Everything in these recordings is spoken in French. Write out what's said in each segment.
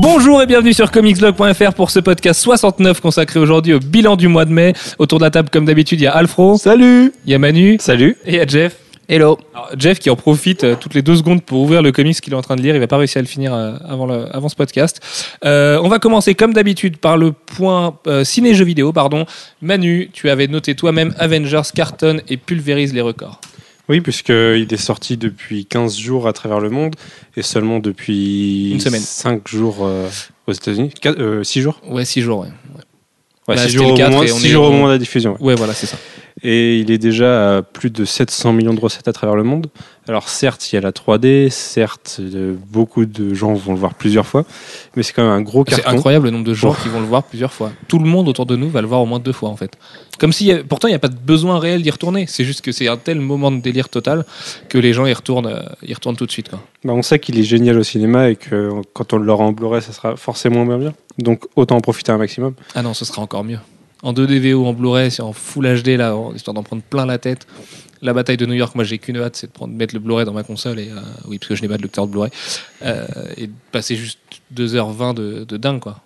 Bonjour et bienvenue sur comicsblog.fr pour ce podcast 69 consacré aujourd'hui au bilan du mois de mai. Autour de la table, comme d'habitude, il y a Alfro. Salut Il y a Manu. Salut Et il y a Jeff. Hello. Alors, Jeff qui en profite euh, toutes les deux secondes pour ouvrir le comics qu'il est en train de lire. Il va pas réussir à le finir euh, avant, le- avant ce podcast. Euh, on va commencer comme d'habitude par le point euh, ciné-jeux vidéo. Pardon. Manu, tu avais noté toi-même Avengers carton et pulvérise les records. Oui, puisqu'il est sorti depuis 15 jours à travers le monde et seulement depuis Une semaine. 5 jours euh, aux États-Unis. 6 jours? Ouais, six jours, ouais. Ouais, Bah, 6 c'était jours, au jours moment de la diffusion. ouais. Ouais, voilà, c'est ça. Et il est déjà à plus de 700 millions de recettes à travers le monde. Alors certes, il y a la 3D, certes, euh, beaucoup de gens vont le voir plusieurs fois, mais c'est quand même un gros C'est carton. incroyable le nombre de gens Oh. qui vont le voir plusieurs fois. Tout le monde autour de nous va le voir au moins deux fois en fait. Comme si, pourtant, il n'y a pas de besoin réel d'y retourner. C'est juste que c'est un tel moment de délire total que les gens y retournent, euh, y retournent tout de suite. Quoi. Bah, on sait qu'il est génial au cinéma et que quand on l'aura en Blu-ray, ça sera forcément moins bien. Donc autant en profiter un maximum. Ah non, ce sera encore mieux. En 2D VO, en Blu-ray, c'est en Full HD là, histoire d'en prendre plein la tête. La bataille de New York, moi j'ai qu'une hâte, c'est de prendre, mettre le Blu-ray dans ma console et euh, oui, parce que je n'ai pas de lecteur de Blu-ray euh, et de passer juste 2h20 de, de dingue quoi.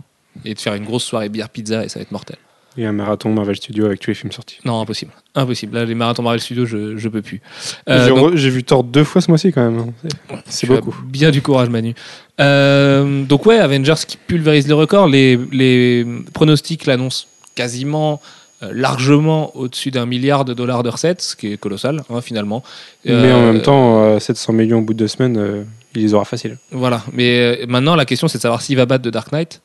Et de faire une grosse soirée bière pizza et ça va être mortel. Et un marathon Marvel Studios avec tous les films sortis. Non, impossible. Impossible. Là, les marathons Marvel Studios, je, je peux plus. J'ai Euh, donc- J'ai vu Thor deux fois ce mois-ci quand même. hein. C'est- beaucoup. Bien du courage, Manu. Donc ouais, Avengers qui pulvérise les records. Les, les pronostics l'annoncent quasiment euh, largement au-dessus d'un milliard de dollars de recettes, ce qui est colossal hein, finalement. Mais Euh, en même temps, euh, 700 millions au bout de deux semaines, euh, il les aura facile. Voilà. Mais euh, maintenant, la question c'est de savoir s'il va battre de Dark Knight.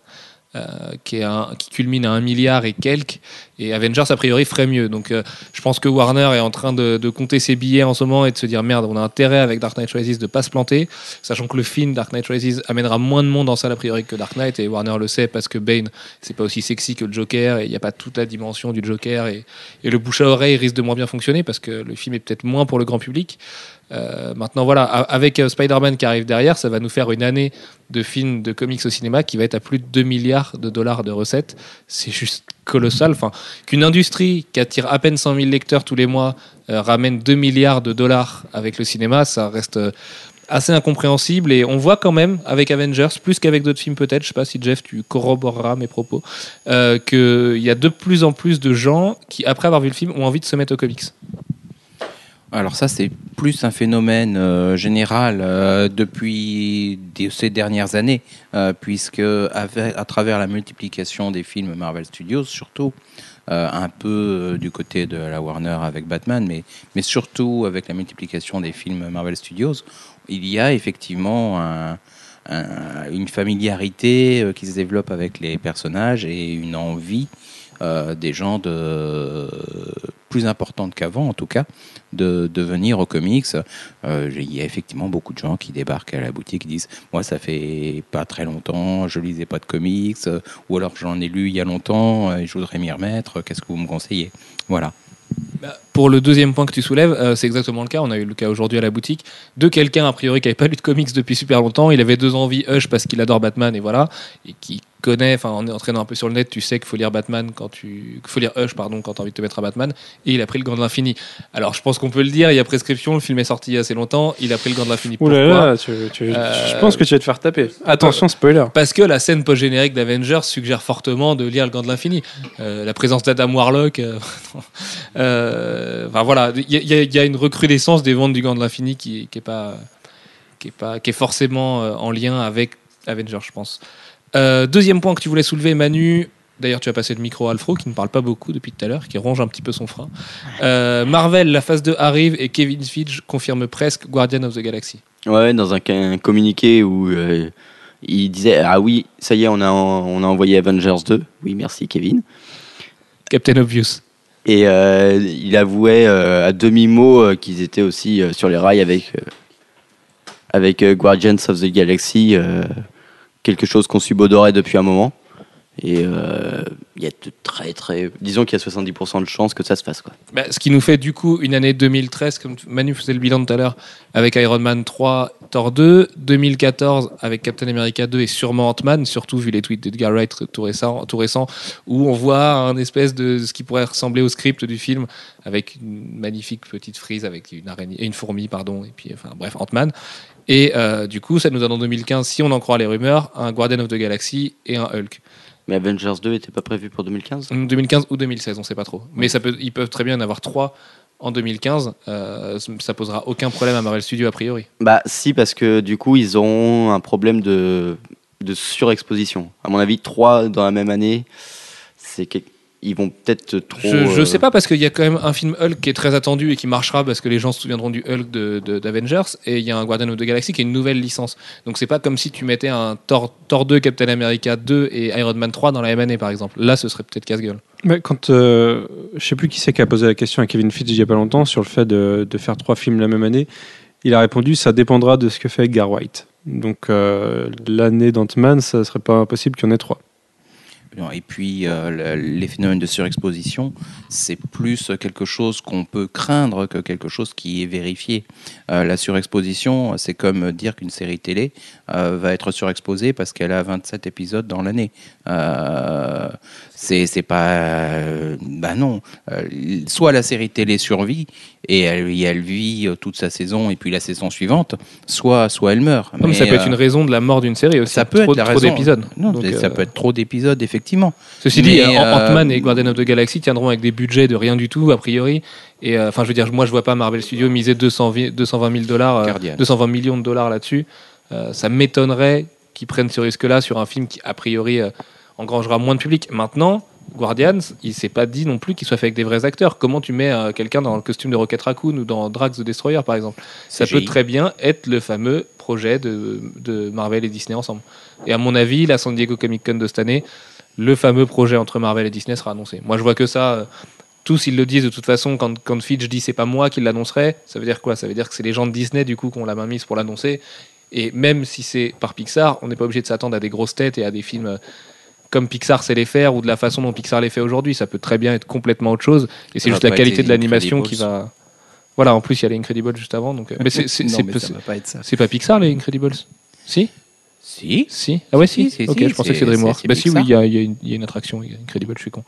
Euh, qui, est un- qui culmine à un milliard et quelques, et Avengers a priori ferait mieux. Donc euh, je pense que Warner est en train de, de compter ses billets en ce moment et de se dire merde, on a intérêt avec Dark Knight Rises de pas se planter, sachant que le film Dark Knight Rises amènera moins de monde en salle a priori que Dark Knight et Warner le sait parce que Bane c'est pas aussi sexy que le Joker et il n'y a pas toute la dimension du Joker et, et le bouche à oreille risque de moins bien fonctionner parce que le film est peut-être moins pour le grand public. Euh, maintenant voilà, avec euh, Spider-Man qui arrive derrière, ça va nous faire une année de films de comics au cinéma qui va être à plus de 2 milliards de dollars de recettes. C'est juste colossal. Enfin, qu'une industrie qui attire à peine 100 000 lecteurs tous les mois euh, ramène 2 milliards de dollars avec le cinéma, ça reste assez incompréhensible. Et on voit quand même avec Avengers, plus qu'avec d'autres films peut-être, je sais pas si Jeff, tu corroboreras mes propos, euh, qu'il y a de plus en plus de gens qui, après avoir vu le film, ont envie de se mettre aux comics. Alors ça, c'est plus un phénomène euh, général euh, depuis ces dernières années, euh, puisque à travers la multiplication des films Marvel Studios, surtout, un peu du côté de la Warner avec Batman, mais, mais surtout avec la multiplication des films Marvel Studios, il y a effectivement un- un- une familiarité qui se développe avec les personnages et une envie euh, des gens plus importante qu'avant en tout cas de, venir aux comics. Euh, il y a effectivement beaucoup de gens qui débarquent à la boutique et disent Moi, ça fait pas très longtemps, je lisais pas de comics, euh, ou alors j'en ai lu il y a longtemps et je voudrais m'y remettre. Qu'est-ce que vous me conseillez? Voilà. Pour le deuxième point que tu soulèves, euh, c'est exactement le cas. On a eu le cas aujourd'hui à la boutique de quelqu'un a priori qui n'avait pas lu de comics depuis super longtemps. Il avait deux envies Hush parce qu'il adore Batman et voilà, et qui connaît. Enfin, en entraînant un peu sur le net, tu sais qu'il faut lire Batman quand tu, faut lire Hush pardon quand tu as envie de te mettre à Batman. Et il a pris le gant de l'infini. Alors, je pense qu'on peut le dire. Il y a prescription. Le film est sorti il y a assez longtemps. Il a pris le gant de l'infini. Ouh là là, tu- tu- Euh, je pense que tu vas te faire taper. Attention, spoiler. Parce que la scène post-générique d'Avengers suggère fortement de lire Le Gant de l'Infini. Euh, la présence d'Adam Warlock. euh, enfin voilà, il y, a- y y une recrudescence des ventes du Gant de l'Infini qui, qui est pas, qui est pas, qui est forcément euh, en lien avec Avengers, je pense. Euh, deuxième point que tu voulais soulever, Manu. D'ailleurs, tu as passé le micro à Alfro, qui ne parle pas beaucoup depuis tout à l'heure, qui ronge un petit peu son frein. Euh, Marvel, la phase 2 arrive et Kevin Feige confirme presque Guardian of the Galaxy. Ouais, dans un, un communiqué où euh, il disait Ah oui, ça y est, on a, on a envoyé Avengers 2. Oui, merci Kevin. Captain Obvious. Et euh, il avouait euh, à demi-mot euh, qu'ils étaient aussi sur les rails avec, avec Guardians of the Galaxy, quelque chose qu'on subodorait depuis un moment. Et euh, il y a de très très. Disons qu'il y a 70% de chances que ça se fasse. Quoi. Bah, ce qui nous fait du coup une année 2013, comme Manu faisait le bilan tout à l'heure, avec Iron Man 3, Thor 2, 2014 avec Captain America 2 et sûrement Ant-Man, surtout vu les tweets d'Edgar Wright tout récent, tout récent, où on voit un espèce de ce qui pourrait ressembler au script du film, avec une magnifique petite frise avec une araignée, une fourmi, pardon, et puis enfin bref Ant-Man. Et euh, du coup, ça nous donne en 2015, si on en croit les rumeurs, un Guardian of the Galaxy et un Hulk. Mais Avengers 2 était pas prévu pour 2015 2015 ou 2016, on sait pas trop. Mais ça peut, ils peuvent très bien en avoir trois en 2015. Euh, ça posera aucun problème à Marvel Studios a priori. Bah si, parce que du coup, ils auront un problème de, de surexposition. À mon avis, trois dans la même année, c'est quelque- ils vont peut-être trop. Je, je euh, sais pas parce qu'il y a quand même un film Hulk qui est très attendu et qui marchera parce que les gens se souviendront du Hulk de- de- d'Avengers et il y a un Guardian of the Galaxy qui est une nouvelle licence. Donc c'est pas comme si tu mettais un Thor, Thor 2, Captain America 2 et Iron Man 3 dans la même année par exemple. Là ce serait peut-être casse-gueule. Mais quand euh, je sais plus qui c'est qui a posé la question à Kevin Feige il y a pas longtemps sur le fait de, de faire trois films la même année, il a répondu ça dépendra de ce que fait Edgar Wright. Donc euh, l'année d'Ant-Man, ça serait pas impossible qu'il y en ait trois. Et puis, euh, le- les phénomènes de surexposition, c'est plus quelque chose qu'on peut craindre que quelque chose qui est vérifié. Euh, la surexposition, c'est comme dire qu'une série télé euh, va être surexposée parce qu'elle a 27 épisodes dans l'année. C'est pas. bah non. Soit la série télé survit et elle, et elle vit euh, toute sa saison et puis la saison suivante, soit, soit elle meurt. Non, mais ça peut être euh, une raison de la mort d'une série aussi. ça peut trop, être la trop raison. d'épisodes. Non, Donc, ça euh, peut être trop d'épisodes, effectivement. Ceci dit, Mais, euh, Ant-Man et Guardian of the Galaxy tiendront avec des budgets de rien du tout, a priori. Et euh, enfin, je veux dire, moi, je vois pas Marvel Studios miser 200 vi- 220 000 dollars, euh, Guardian. 220 millions de dollars là-dessus. Euh, ça m'étonnerait qu'ils prennent ce risque-là sur un film qui, a priori, euh, engrangera moins de public. Maintenant, Guardians, il s'est pas dit non plus qu'il soit fait avec des vrais acteurs. Comment tu mets euh, quelqu'un dans le costume de Rocket Raccoon ou dans Drax the Destroyer, par exemple? Ça peut très bien être le fameux projet de, de Marvel et Disney ensemble. Et à mon avis, la San Diego Comic Con de cette année, le fameux projet entre Marvel et Disney sera annoncé. Moi, je vois que ça. euh, Tous, ils le disent de toute façon. Quand, quand Fitch dit c'est pas moi qui l'annoncerai, ça veut dire quoi? Ça veut dire que c'est les gens de Disney du coup qui ont la main mise pour l'annoncer. Et même si c'est par Pixar, on n'est pas obligé de s'attendre à des grosses têtes et à des films euh, comme Pixar sait les faire ou de la façon dont Pixar les fait aujourd'hui. Ça peut très bien être complètement autre chose. Et c'est juste la qualité de l'animation qui Incredibles. va. Voilà, en plus il y a les Incredibles juste avant. Donc, euh, mais c'est pas pas Pixar les Incredibles? Si? Si. Si Ah ouais, si, Si, si, Ok, si, je pensais que c'est- DreamWorks. Bah si, oui, il y y a une- il y a une attraction, il y a Incredible, je suis con.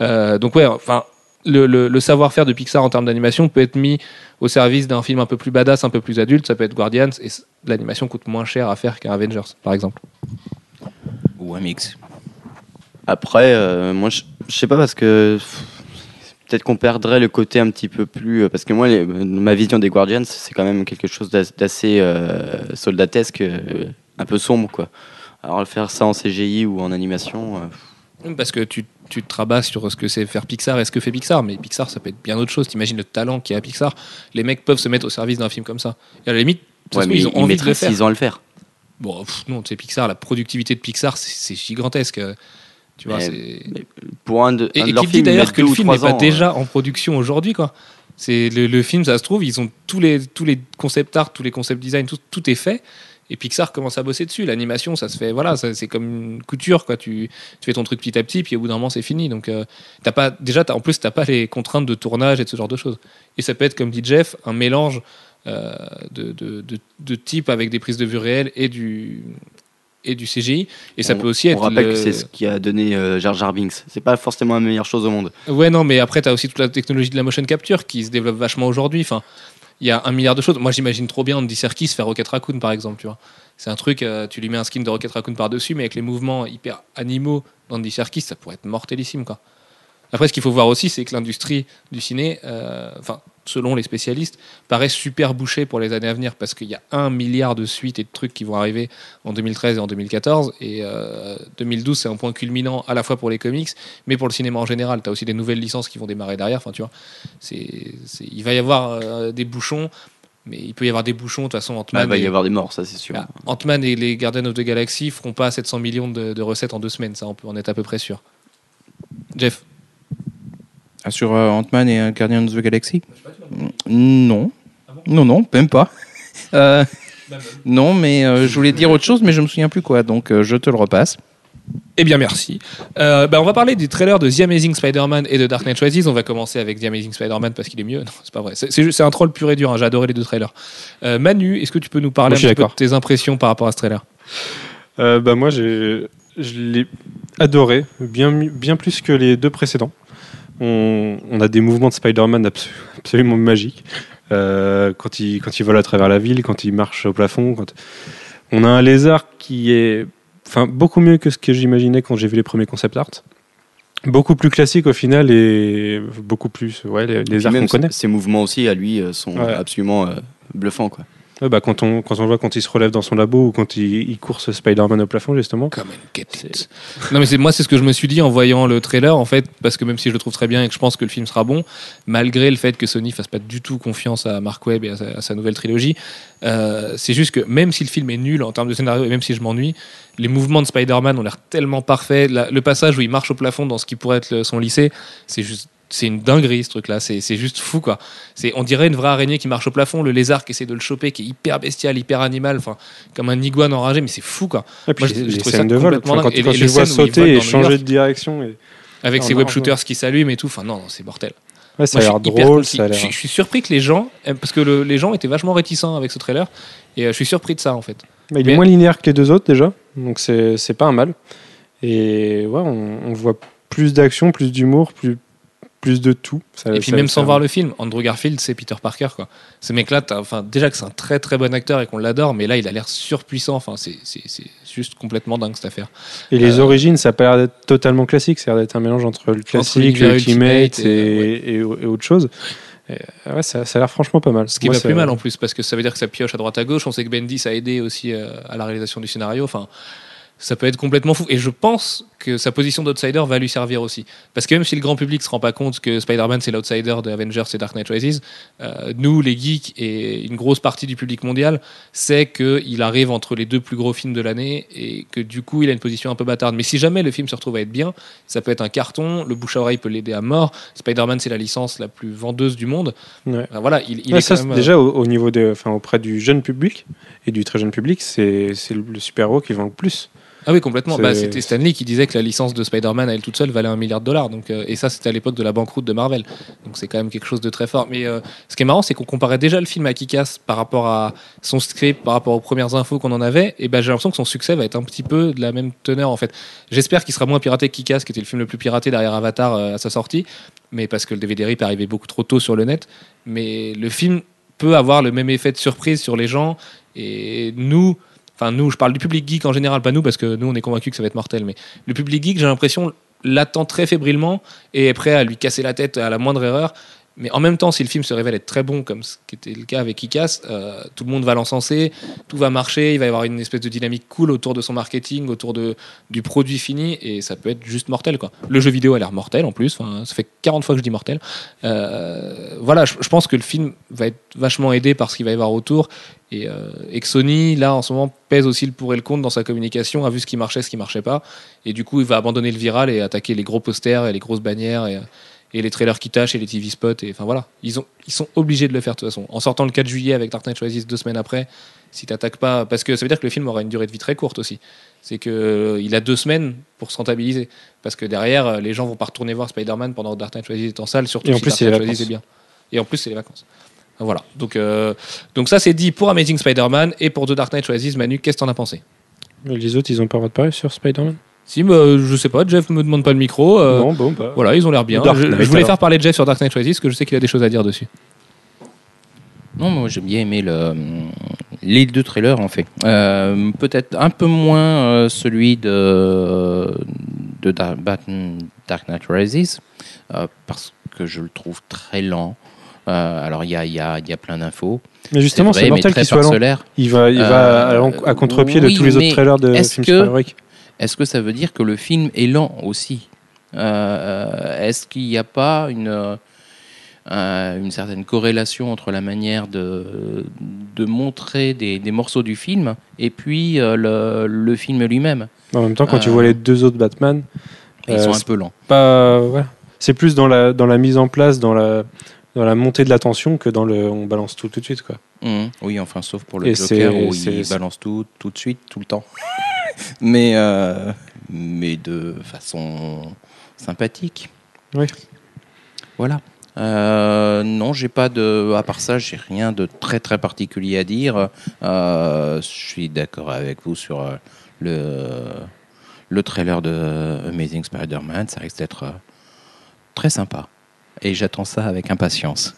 Euh, donc ouais, enfin, le, le- le savoir-faire de Pixar en termes d'animation peut être mis au service d'un film un peu plus badass, un peu plus adulte. Ça peut être Guardians, et l'animation coûte moins cher à faire qu'un Avengers, par exemple. Ou un mix. Après, euh, moi, je je sais pas parce que peut-être qu'on perdrait le côté un petit peu plus. euh, Parce que moi, les- ma vision des Guardians, c'est quand même quelque chose d'as- d'assez euh, soldatesque, euh, un peu sombre, quoi. Alors, faire ça en CGI ou en animation, euh, Parce que tu, tu te rabats sur ce que c'est faire Pixar et ce que fait Pixar, mais Pixar, ça peut être bien autre chose. T'imagines le talent qu'il y a à Pixar. Les mecs peuvent se mettre au service d'un film comme ça. Et à la limite, ouais, mais ils ont ils envie de le faire. 6 ans à le faire. Bon, pff, non, tu sais, Pixar, la productivité de Pixar, c'est c'est gigantesque. Tu vois, Mais- c'est. Pour un de, Et, de et leurs qui dit d'ailleurs que le film n'est pas déjà en production aujourd'hui, quoi. C'est le, le film, ça se trouve, ils ont tous les tous les concept art, tous les concept design, tout, tout est fait. Et Pixar commence à bosser dessus. L'animation, ça se fait, voilà, c'est comme une couture, quoi. Tu, tu fais ton truc petit à petit, puis au bout d'un moment, c'est fini. Donc, euh, t'as pas, déjà, t'as- en plus, t'as pas les contraintes de tournage et de ce genre de choses. Et ça peut être, comme dit Jeff, un mélange euh, de, de, de, de type avec des prises de vue réelles et du et du CGI. Et ça on, peut aussi on être. rappelle le- que c'est ce qui a donné euh, Jar Jar Binks. C'est pas forcément la meilleure chose au monde. Ouais, non, mais après, tu as aussi toute la technologie de la motion capture qui se développe vachement aujourd'hui. Enfin, il y a un milliard de choses. Moi, j'imagine trop bien Andy Serkis faire Rocket Raccoon, par exemple, tu vois. C'est un truc, euh, tu lui mets un skin de Rocket Raccoon par-dessus, mais avec les mouvements hyper animaux d'Andy Serkis, ça pourrait être mortellissime, quoi. Après, ce qu'il faut voir aussi, c'est que l'industrie du ciné, euh, enfin, selon les spécialistes, paraît super bouchée pour les années à venir parce qu'il y a un milliard de suites et de trucs qui vont arriver en 2013 et en 2014. Et euh, 2012, c'est un point culminant à la fois pour les comics, mais pour le cinéma en général. Tu as aussi des nouvelles licences qui vont démarrer derrière. Enfin, tu vois, c'est, il va y avoir euh, des bouchons, mais il peut y avoir des bouchons. De toute façon, Ant-Man, il va y et- avoir des morts, ça c'est sûr. Ah, Ant-Man et les Guardians of the Galaxy feront pas 700 millions de, de recettes en deux semaines. Ça, on peut en être à peu près sûr. Jeff? Ah, sur euh, Ant-Man et euh, Guardians of the Galaxy? Non. non, non, même pas. Euh, non, mais euh, je voulais dire autre chose, mais je me souviens plus quoi, donc euh, je te le repasse. Eh bien, merci. Euh, bah, on va parler du trailer de The Amazing Spider-Man et de Dark Knight Rises. On va commencer avec The Amazing Spider-Man parce qu'il est mieux. Non, c'est pas vrai. C'est, un troll pur et dur. hein. J'ai adoré les deux trailers. Euh, Manu, est-ce que tu peux nous parler Moi, un peu de tes impressions par rapport à ce trailer? Euh, bah moi, j'ai, je l'ai adoré, bien, bien plus que les deux précédents. On, on a des mouvements de Spider-Man abso- absolument magiques. Euh, quand, il, quand il vole à travers la ville, quand il marche au plafond. Quand... On a un lézard qui est enfin, beaucoup mieux que ce que j'imaginais quand j'ai vu les premiers concept art. Beaucoup plus classique au final et beaucoup plus ouais, les, arts qu'on connaît. Ses mouvements aussi, à lui, euh, sont Ouais. absolument euh, bluffants. Quoi. Ouais, bah, quand, on, quand on voit quand il se relève dans son labo ou quand il, il court ce Spider-Man au plafond, justement. Come and get it. Non mais c'est moi c'est ce que je me suis dit en voyant le trailer en fait parce que même si je le trouve très bien et que je pense que le film sera bon malgré le fait que Sony fasse pas du tout confiance à Mark Webb et à sa, à sa nouvelle trilogie euh, c'est juste que même si le film est nul en termes de scénario et même si je m'ennuie les mouvements de Spider-Man ont l'air tellement parfaits La- le passage où il marche au plafond dans ce qui pourrait être le- son lycée c'est juste c'est une dinguerie ce truc là c'est juste fou quoi c'est on dirait une vraie araignée qui marche au plafond le lézard qui essaie de le choper qui est hyper bestial hyper animal enfin comme un iguane enragé mais c'est fou quoi Et puis Moi, les, j'ai les ça scènes de vol, enfin, quand. Et quand tu les le vois sauter et changer de direction. Et... avec ses web shooters qui s'allument et tout. Enfin, non, non, c'est mortel. Ouais, ça Moi, a je l'air drôle, ça a je, je suis surpris que les gens, euh, parce que le- les gens étaient vachement réticents avec ce trailer, et euh, je suis surpris de ça en fait. Il Mais- est moins linéaire que les deux autres déjà, donc c'est c'est pas un mal. Et ouais, on, on voit plus d'action, plus d'humour, plus, plus de tout. Ça- et puis ça- même ça- sans voir le film, Andrew Garfield, c'est Peter Parker quoi. Ce mec-là, enfin déjà que c'est un très très bon acteur et qu'on l'adore, mais là il a l'air surpuissant. Enfin, c'est juste complètement dingue cette affaire. Et les euh, origines, ça a pas l'air d'être totalement classique, ça a l'air d'être un mélange entre le classique, l'ultimate Ultimate et, et- et, et autre chose. Et, euh, ouais, ça, ça a l'air franchement pas mal. Ce qui va plus mal en plus, parce que ça veut dire que ça pioche à droite à gauche. On sait que Bendis a aidé aussi euh, à la réalisation du scénario. Enfin, ça peut être complètement fou. Et je pense que sa position d'outsider va lui servir aussi. Parce que même si le grand public se rend pas compte que Spider-Man c'est l'outsider de Avengers et Dark Knight Rises, euh, nous, les geeks et une grosse partie du public mondial, sait qu'il arrive entre les deux plus gros films de l'année et que du coup il a une position un peu bâtarde. Mais si jamais le film se retrouve à être bien, ça peut être un carton, le bouche à oreille peut l'aider à mort. Spider-Man c'est la licence la plus vendeuse du monde. Ouais. Enfin, voilà, il, il Ouais, est ça, quand même, euh, déjà au, au niveau de, enfin, auprès du jeune public et du très jeune public, c'est le super-héros qui vend le plus. Ah oui, complètement. C'est- Bah, c'était Stanley qui disait que la licence de Spider-Man à elle toute seule valait un milliard de dollars. Donc, euh, et ça, c'était à l'époque de la banqueroute de Marvel. Donc c'est quand même quelque chose de très fort. Mais euh, ce qui est marrant, c'est qu'on comparait déjà le film à Kick-Ass par rapport à son script, par rapport aux premières infos qu'on en avait. Et ben j'ai l'impression que son succès va être un petit peu de la même teneur en fait. J'espère qu'il sera moins piraté que Kick-Ass, qui était le film le plus piraté derrière Avatar euh, à sa sortie. Mais parce que le DVD RIP est arrivé beaucoup trop tôt sur le net. Mais le film peut avoir le même effet de surprise sur les gens. Et nous, enfin nous, je parle du public geek en général, pas nous, parce que nous, on est convaincus que ça va être mortel. Mais le public geek, j'ai l'impression, l'attend très fébrilement et est prêt à lui casser la tête à la moindre erreur. Mais en même temps, si le film se révèle être très bon, comme ce qui était le cas avec Kick-Ass, euh, tout le monde va l'encenser, tout va marcher, il va y avoir une espèce de dynamique cool autour de son marketing, autour de, du produit fini, et ça peut être juste mortel. Le jeu vidéo a l'air mortel en plus, ça fait 40 fois que je dis mortel. Euh, voilà, je, je pense que le film va être vachement aidé par ce qu'il va y avoir autour, et, euh, et que Sony, là, en ce moment, pèse aussi le pour et le contre dans sa communication, a vu ce qui marchait, ce qui marchait pas, et du coup, il va abandonner le viral et attaquer les gros posters et les grosses bannières. Et, et les trailers qui tâchent et les TV spots. Et enfin voilà, ils, ont, ils sont obligés de le faire de toute façon. En sortant le 4 juillet avec Dark Knight Rises deux semaines après, si t'attaques pas, parce que ça veut dire que le film aura une durée de vie très courte aussi. C'est que euh, il a deux semaines pour se rentabiliser, parce que derrière euh, les gens vont pas retourner voir Spider-Man pendant que Dark Knight Rises est en salle, surtout Et en si plus, Dark c'est les Knight Rises vacances. est bien. Et en plus c'est les vacances. Voilà. Donc euh, donc ça c'est dit pour Amazing Spider-Man et pour The Dark Knight Rises. Manu, qu'est-ce que t'en as pensé? Les autres, ils ont pas de parler sur Spider-Man? Si, bah, je sais pas. Jeff me demande pas le micro. euh, Non, bon, bah. Voilà, ils ont l'air bien. Dark Je, voulais alors. faire parler de Jeff sur Dark Knight Rises, parce que je sais qu'il a des choses à dire dessus. Non, moi j'ai bien aimé le, les deux trailers en fait. Euh, Peut-être un peu moins euh, celui de, de Dark, Dark Knight Rises, euh, parce que je le trouve très lent. Euh, alors il y a, il y, a, il y a plein d'infos. Mais justement, c'est mortel qu'il soit lent. Il va, il Euh, va à, à contre-pied oui, de tous les autres trailers de est-ce films que-. Est-ce que ça veut dire que le film est lent aussi? Euh, Est-ce qu'il n'y a pas une, euh, une certaine corrélation entre la manière de, de montrer des, des morceaux du film et puis euh, le, le film lui-même? En même temps, quand tu Euh, vois les deux autres Batman, Ils Euh, sont un peu lents. pas, voilà. c'est plus dans la, dans la mise en place, dans la, dans la montée de la tension que dans le on balance tout tout de suite. Quoi. Mhm. Oui, enfin, sauf pour le Et Joker où il balance tout, tout de suite, tout le temps. Mais, euh, mais de façon sympathique. Oui. Voilà. Euh, non, j'ai pas de. À part ça, j'ai rien de très très particulier à dire. Euh, je suis d'accord avec vous sur le le trailer de Amazing Spider-Man. Ça risque d'être très sympa. Et j'attends ça avec impatience.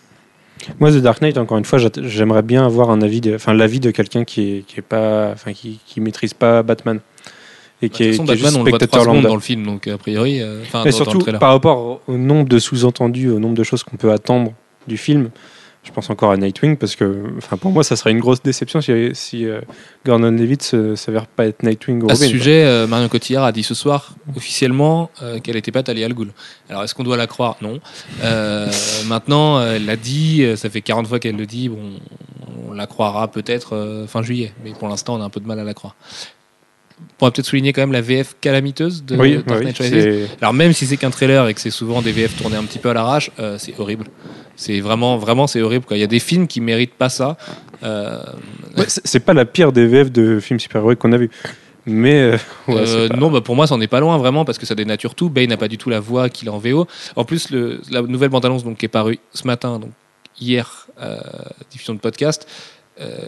Moi, The Dark Knight, encore une fois, j'aimerais bien avoir un avis, de, enfin l'avis de quelqu'un qui est, qui est pas, enfin qui, qui maîtrise pas Batman et Bah, qui est, façon, qui est juste on le voit spectateur dans le film, donc a priori, euh, Mais dans, surtout par rapport au nombre de sous-entendus, au nombre de choses qu'on peut attendre du film, je pense encore à Nightwing parce que, enfin pour moi, ça serait une grosse déception si, si euh, Gordon Levitt se- s'avère pas être Nightwing ou À ce sujet, euh, Marion Cotillard a dit ce soir officiellement euh, qu'elle n'était pas Talia al Ghul. Alors est-ce qu'on doit la croire? Non. Euh, maintenant, euh, elle l'a dit, euh, ça fait 40 fois qu'elle le dit. Bon, on la croira peut-être euh, fin juillet, mais pour l'instant, on a un peu de mal à la croire. On pourrait peut-être souligner quand même la VF calamiteuse de Oui, Dark Knight Alors même si c'est qu'un trailer et que c'est souvent des VF tournés un petit peu à l'arrache, euh, c'est horrible. C'est vraiment, vraiment, c'est horrible. Quoi. Il y a des films qui méritent pas ça. Euh, ouais, c'est pas la pire des VF de films super-héroïques qu'on a vu. Mais euh, ouais, Euh, pas- Non, bah pour moi, ça en est pas loin vraiment parce que ça dénature tout. Bane n'a pas du tout la voix qu'il a en VO. En plus, le, la nouvelle bande-annonce donc qui est parue ce matin, donc hier, euh, diffusion de podcast,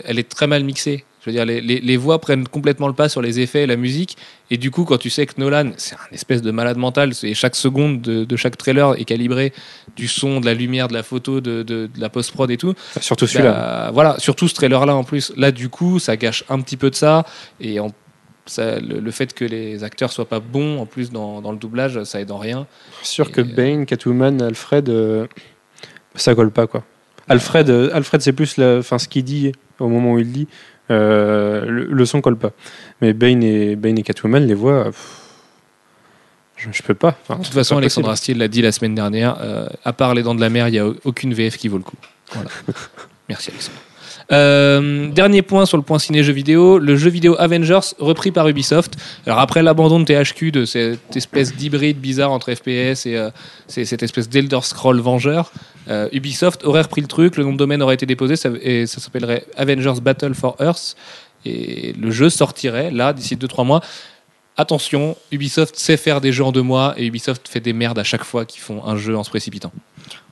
elle est très mal mixée. Je veux dire, les, les- les voix prennent complètement le pas sur les effets et la musique. Et du coup, quand tu sais que Nolan, c'est un espèce de malade mental, c'est chaque seconde de, de chaque trailer est calibré du son, de la lumière, de la photo, de, de- de la post-prod et tout. surtout celui-là. Bah, voilà, surtout ce trailer-là en plus. Là, du coup, ça gâche un petit peu de ça. Et en- ça, le, le fait que les acteurs soient pas bons, en plus, dans, dans le doublage, ça aide en rien. sûr que et- Bane, Catwoman, Alfred, euh, ça colle pas quoi. Alfred, euh, Alfred c'est plus la, ce qu'il dit au moment où il dit, euh, le, le son colle pas. Mais Bane et Bane et Catwoman, les voix, pff, je, je peux pas. Enfin, De toute façon, Alexandre Astier l'a dit la semaine dernière, euh, à part Les Dents de la Mer, il n'y a aucune VF qui vaut le coup. Voilà. Merci Alexandre. Euh, dernier point sur le point ciné jeu vidéo, le jeu vidéo Avengers repris par Ubisoft. Alors après l'abandon de THQ, de cette espèce d'hybride bizarre entre FPS et euh, cette espèce d'Elder Scroll Vengeur, euh, Ubisoft aurait repris le truc, le nom de domaine aurait été déposé et ça s'appellerait Avengers Battle for Earth et le jeu sortirait là d'ici 2-3 mois. Attention, Ubisoft sait faire des jeux en deux mois et Ubisoft fait des merdes à chaque fois qu'ils font un jeu en se précipitant.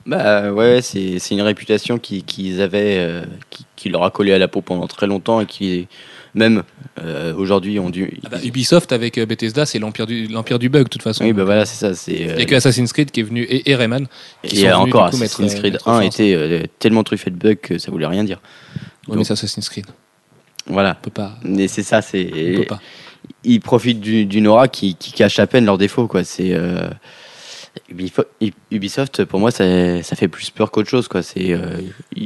Bah ouais, c'est c'est une réputation qui- qu'ils avaient, euh, qui, qui leur a collé à la peau pendant très longtemps et qui, même euh, aujourd'hui, ont dû. Ah bah, Ubisoft avec euh, Bethesda, c'est l'empire du, l'empire du bug de toute façon. oui, bah voilà, c'est ça. c'est, Il euh, n'y a que Assassin's Creed qui est venu et, et Rayman. qui et sont encore, coup, mettre, Assassin's euh, Creed mettre 1 fin à était euh, tellement truffé de bugs que ça voulait rien dire. Ouais, mais c'est Assassin's Creed. Voilà. On peut pas. Mais c'est ça, On c'est. peut pas. Ils profitent du- d'une aura qui, qui cache à peine leurs défauts, quoi. C'est. euh, Ubisoft, pour moi, ça, ça fait plus peur qu'autre chose, quoi. C'est. euh,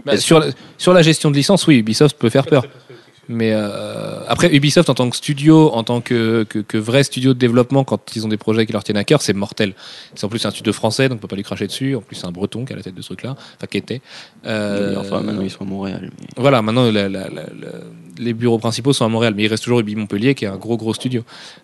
Bah, sur, la, sur la gestion de licence, oui, Ubisoft peut faire peur. Mais euh, après, Ubisoft en tant que studio, en tant que, que, que vrai studio de développement, quand ils ont des projets qui leur tiennent à cœur, c'est mortel. C'est en plus un studio français, donc on peut pas lui cracher dessus. En plus, c'est un breton qui a la tête de ce truc-là, enfin qui était. Euh, Enfin, maintenant, ils sont à Montréal. mais- Voilà, maintenant la- la- la- la- les bureaux principaux sont à Montréal, mais il reste toujours Ubi Montpellier, qui est un gros gros studio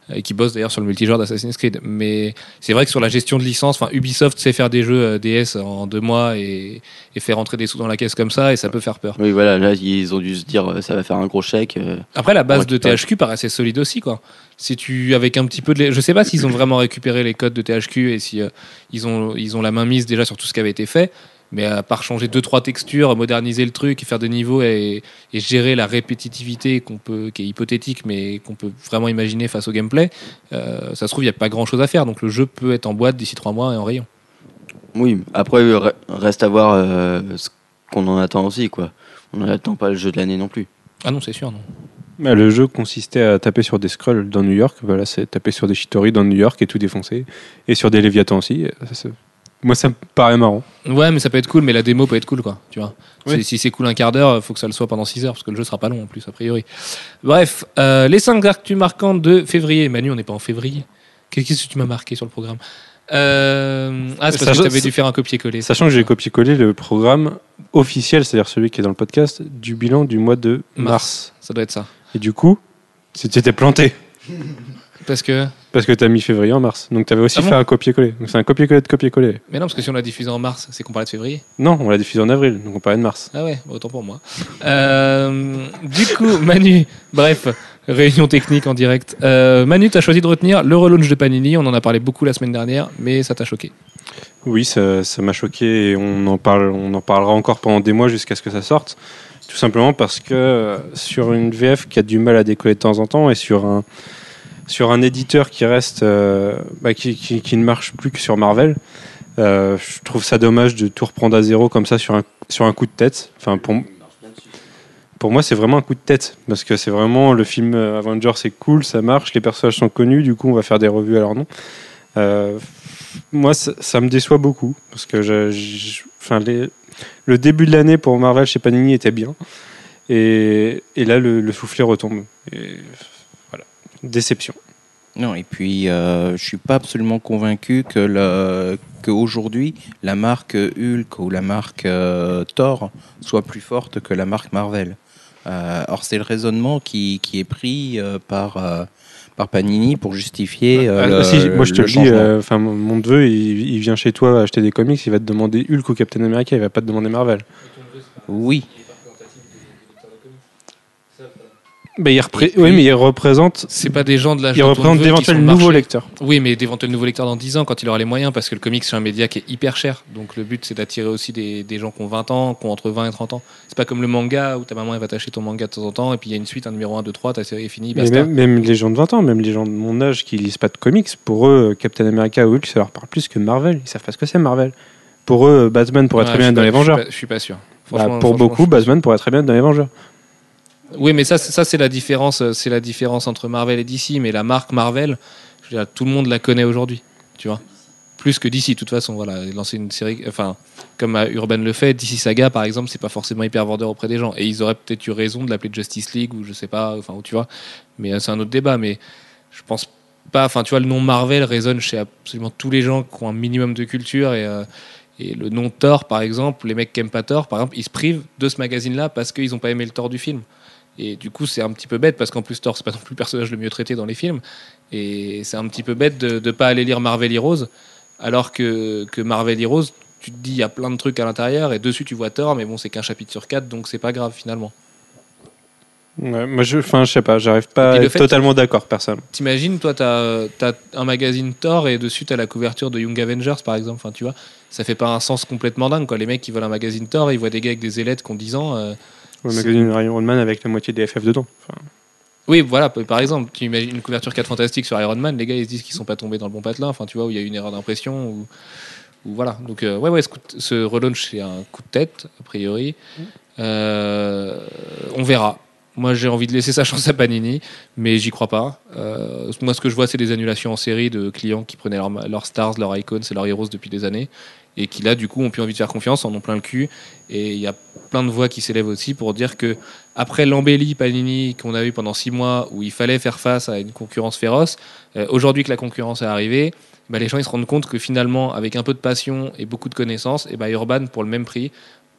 euh, et qui bosse d'ailleurs sur le multijoueur d'Assassin's Creed. Mais c'est vrai que sur la gestion de licence, enfin Ubisoft sait faire des jeux euh, DS en deux mois et, et faire rentrer des sous dans la caisse comme ça, et ça peut faire peur. Oui, voilà, là, ils ont dû se dire, euh, ça va faire un gros chèque. Après, la base de. THQ paraissait solide aussi, quoi. Si tu, avec un petit peu de, je sais pas s'ils ont vraiment récupéré les codes de THQ et si euh, ils ont, ils ont la main mise déjà sur tout ce qui avait été fait. Mais à part changer deux trois textures, moderniser le truc, et faire des niveaux et, et gérer la répétitivité qu'on peut, qui est hypothétique, mais qu'on peut vraiment imaginer face au gameplay, euh, ça se trouve il y a pas grand chose à faire. Donc le jeu peut être en boîte d'ici trois mois et en rayon. Oui, après, re- reste à voir euh, ce qu'on en attend aussi, quoi. On n'attend pas le jeu de l'année non plus. Ah non, c'est sûr, non. Bah, le jeu consistait à taper sur des scrolls dans New York. Voilà, c'est taper sur des Chitori dans New York et tout défoncer. Et sur des Léviathans aussi. Ça, Moi, ça me paraît marrant. Ouais, mais ça peut être cool, mais la démo peut être cool, quoi. Tu vois. Oui. Si- c'est cool un quart d'heure, faut que ça le soit pendant 6 heures, parce que le jeu sera pas long en plus, a priori. Bref, euh, les 5 actus marquantes de février. Manu, on n'est pas en février. Qu'est-ce que tu m'as marqué sur le programme euh... Ah, c'est parce que tu avais dû faire un copier-coller. Sachant que j'ai copié-collé le programme officiel, c'est-à-dire celui qui est dans le podcast, du bilan du mois de mars. Ça doit être ça. Et du coup, tu t'étais planté. Parce que. Parce que tu as mis février en mars. Donc tu avais aussi Ah bon fait un copier-coller. Donc c'est un copier-coller de copier-coller. Mais non, parce que si on l'a diffusé en mars, c'est qu'on parlait de février. Non, on l'a diffusé en avril, donc on parlait de mars. Ah ouais, autant pour moi. Euh, du coup, Manu, bref, Réunion technique en direct. Euh, Manu, tu as choisi de retenir le relaunch de Panini. On en a parlé beaucoup la semaine dernière, mais ça t'a choqué. Oui, ça ça m'a choqué et on en, parle, on en parlera encore pendant des mois jusqu'à ce que ça sorte. Tout simplement parce que euh, sur une VF qui a du mal à décoller de temps en temps et sur un, sur un éditeur qui reste euh, bah, qui, ne marche plus que sur Marvel, euh, je trouve ça dommage de tout reprendre à zéro comme ça sur un, sur un coup de tête. Enfin, pour, pour moi, c'est vraiment un coup de tête parce que c'est vraiment le film euh, Avengers, c'est cool, ça marche, les personnages sont connus, du coup, on va faire des revues à leur nom. Moi, ça, me déçoit beaucoup parce que le début de l'année pour Marvel chez Panini était bien et, là, le, le soufflet retombe. Déception. Non, et puis euh, je suis pas absolument convaincu que le qu'aujourd'hui la marque Hulk ou la marque euh, Thor soit plus forte que la marque Marvel. Euh, or c'est le raisonnement qui, qui est pris euh, par euh, par Panini pour justifier. euh, Ah, le- si, moi, je te le le dis, euh, enfin, mon mon neveu, il, il vient chez toi acheter des comics, il va te demander Hulk ou Captain America, il va pas te demander Marvel. Oui, Bah, puis- oui, mais il représente, C'est pas des gens de l'âge il de ton représente neveu qui d'éventuels nouveaux lecteurs. Oui, mais d'éventuels nouveaux lecteurs dans 10 ans quand il aura les moyens, parce que le comics c'est un média qui est hyper cher. Donc le but c'est d'attirer aussi des, des gens qui ont 20 ans, qui ont entre 20 et 30 ans. C'est pas comme le manga où ta maman elle va t'acheter ton manga de temps en temps, et puis il y a une suite, un numéro 1, 2, 3, ta série est finie, Mais même, même les gens de 20 ans, même les gens de mon âge qui lisent pas de comics, pour eux, Captain America ou Hulk, ça leur parle plus que Marvel. Ils savent pas ce que c'est Marvel. Pour eux, Batman pourrait Ouais, très bien être dans les pas- je suis Vengeurs. pas- Je suis pas sûr. Bah, pour beaucoup, Batman pourrait très bien être dans les Vengeurs. Oui, mais ça, ça c'est la différence, euh, c'est la différence entre Marvel et DC. Mais la marque Marvel, tout le monde la connaît aujourd'hui, tu vois. Plus que DC, de toute façon. Voilà, lancer une série, enfin, comme Urban le fait, DC Saga, par exemple, c'est pas forcément hyper vendeur auprès des gens. Et ils auraient peut-être eu raison de l'appeler Justice League ou je sais pas, enfin, tu vois. Mais euh, c'est un autre débat. Mais je pense pas, enfin, tu vois, le nom Marvel résonne chez absolument tous les gens qui ont un minimum de culture et. euh, le nom Thor, par exemple, les mecs qui aiment pas Thor, par exemple, ils se privent de ce magazine-là parce qu'ils ont pas aimé le Thor du film. Et du coup, c'est un petit peu bête parce qu'en plus, Thor, c'est pas non plus le personnage le mieux traité dans les films. Et c'est un petit peu bête de ne pas aller lire Marvel Heroes, alors que, que Marvel Heroes, tu te dis, il y a plein de trucs à l'intérieur, et dessus, tu vois Thor, mais bon, c'est qu'un chapitre sur quatre, donc c'est pas grave finalement. Ouais, moi, je, enfin, je sais pas, j'arrive pas à le être fait- totalement d'accord, personne. T'imagines, toi, t'as as un magazine Thor, et dessus, t'as la couverture de Young Avengers, par exemple. Enfin, tu vois, ça fait pas un sens complètement dingue, quoi. Les mecs qui veulent un magazine Thor, ils voient des gars avec des ailettes qui ont 10 ans. euh, Le magazine Iron Man avec la moitié des FF dedans. Enfin, Oui, voilà, par exemple, tu imagines une couverture 4 fantastique sur Iron Man, les gars ils se disent qu'ils sont pas tombés dans le bon patelin, enfin tu vois, où il y a eu une erreur d'impression, ou, ou voilà. Donc, euh, ouais, ouais, ce, coup de- ce relaunch c'est un coup de tête, a priori. Euh, on verra. Moi j'ai envie de laisser sa chance à Panini, mais j'y crois pas. Euh, moi ce que je vois c'est des annulations en série de clients qui prenaient leurs leurs stars, leurs icons et leurs heroes depuis des années, et qui là du coup ont plus envie de faire confiance, en ont plein le cul, et il y a plein de voix qui s'élèvent aussi pour dire que après l'embellie Panini qu'on a eu pendant six mois où il fallait faire face à une concurrence féroce, euh, aujourd'hui que la concurrence est arrivée, bah, les gens ils se rendent compte que finalement, avec un peu de passion et beaucoup de connaissances, et bah, Urban pour le même prix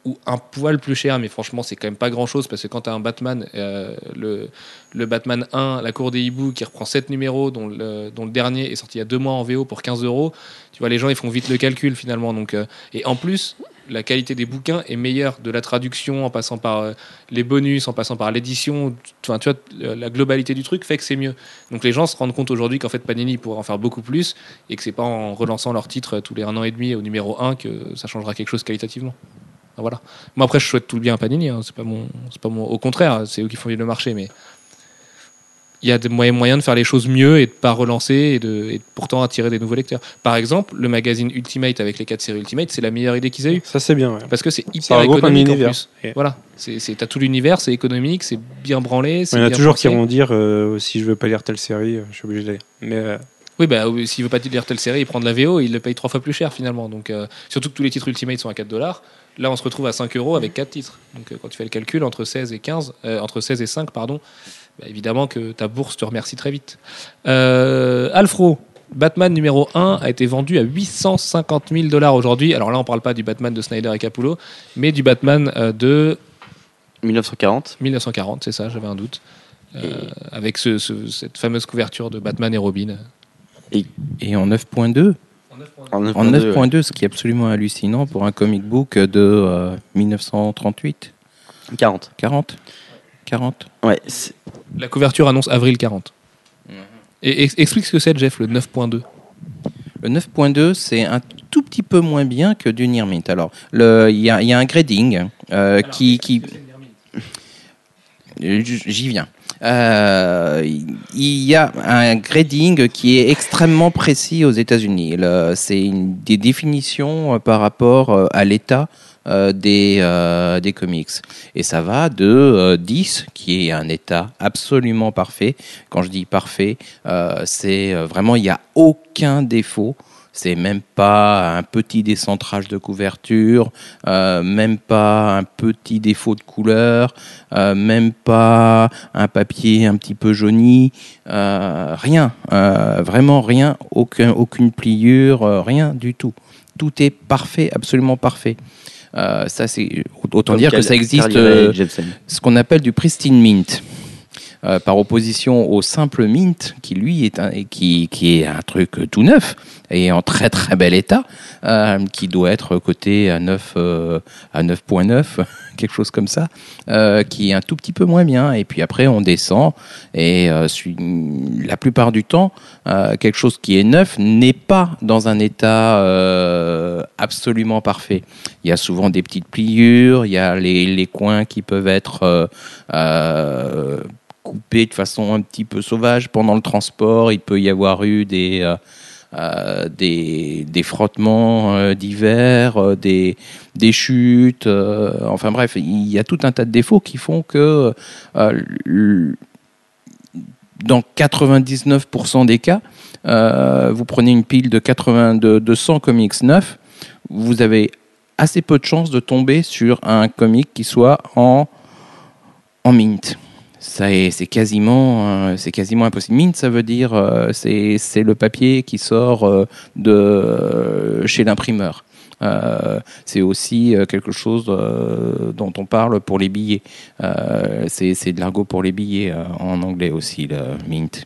ou un poil plus cher, mais franchement c'est quand même pas grand chose parce que quand tu as un Batman, euh, le, Batman 1, la cour des hiboux qui reprend 7 numéros, dont le, dernier est sorti il y a deux mois en VO pour 15 euros, tu vois, les gens ils font vite le calcul finalement. Donc, euh, et en plus, la qualité des bouquins est meilleure, de la traduction en passant par euh, les bonus, en passant par l'édition, tu vois, la globalité du truc fait que c'est mieux. Donc les gens se rendent compte aujourd'hui qu'en fait Panini pourrait en faire beaucoup plus et que c'est pas en relançant leur titre tous les un an et demi au numéro 1 que ça changera quelque chose qualitativement. Enfin, Voilà. Moi après je souhaite tout le bien à Panini, hein. c'est pas mon, c'est pas mon, au contraire, c'est eux qui font vivre le marché, mais il y a des moyens, moyens de faire les choses mieux et de pas relancer et de, et de pourtant attirer des nouveaux lecteurs. Par exemple, le magazine Ultimate avec les quatre séries Ultimate, c'est la meilleure idée qu'ils aient eue ça, c'est bien. ouais. parce que c'est hyper économique en plus. Voilà, c'est c'est- t'as tout l'univers, c'est économique, c'est bien branlé. Il y en a toujours qui vont dire euh, si je veux pas lire telle série, euh, je suis obligé lire. Mais euh, Oui, bah, s'il veut pas lire telle série, il prend de la VO, il le paye trois fois plus cher finalement. Donc, euh, surtout que tous les titres Ultimate sont à 4 dollars. Là, on se retrouve à 5 euros avec 4 titres. Donc, euh, quand tu fais le calcul entre 16 et 15, euh, entre 16 et 5, pardon, bah, évidemment que ta bourse te remercie très vite. Euh, Alfro, Batman numéro 1 a été vendu à 850 000 dollars aujourd'hui. Alors là, on parle pas du Batman de Snyder et Capullo, mais du Batman euh, de 1940. 1940, c'est ça, j'avais un doute. Euh, avec ce- ce- cette fameuse couverture de Batman et Robin. Et en 9.2 En En 9.2, ce qui est absolument hallucinant pour un comic book de euh, 1938, 40. 40. 40 Ouais, La couverture annonce avril 40. Et ex- explique ce que c'est, Jeff, le 9.2. Le 9.2, c'est un tout petit peu moins bien que du Near Mint. Alors, il y a, il y a un grading euh, qui, qui- J'y viens. Euh, Il y a un grading qui est extrêmement précis aux États-Unis. C'est des définitions euh, par rapport euh, à l'état des, des comics. Et ça va de euh, 10, qui est un état absolument parfait. Quand je dis parfait, c'est vraiment, il n'y a aucun défaut. C'est même pas un petit décentrage de couverture, euh, même pas un petit défaut de couleur, euh, même pas un papier un petit peu jauni, euh, rien, vraiment rien, aucun, aucune pliure, rien du tout. Tout est parfait, absolument parfait. Ça, c'est autant comme dire que ça existe. Ce qu'on appelle du pristine mint. Euh, par opposition au simple mint, qui lui est un, qui, qui est un truc tout neuf et en très très bel état, euh, qui doit être coté à 9 euh, à 9.9, quelque chose comme ça, euh, qui est un tout petit peu moins bien. Et puis après on descend et euh, la plupart du temps, euh, quelque chose qui est neuf n'est pas dans un état euh, absolument parfait. Il y a souvent des petites pliures, il y a les, les coins qui peuvent être de façon un petit peu sauvage pendant le transport. Il peut y avoir eu des, euh, euh, frottements euh, divers, des, chutes. enfin bref, il y a tout un tas de défauts qui font que dans 99% des cas, vous prenez une pile de, 80, de, de 100 comics neufs, vous avez assez peu de chances de tomber sur un comic qui soit en, en mint. C'est quasiment, euh, c'est quasiment impossible. Mint, ça veut dire euh, c'est le papier qui sort euh, de chez l'imprimeur. C'est aussi quelque chose dont on parle pour les billets. Euh, c'est de l'argot pour les billets en anglais aussi, le mint.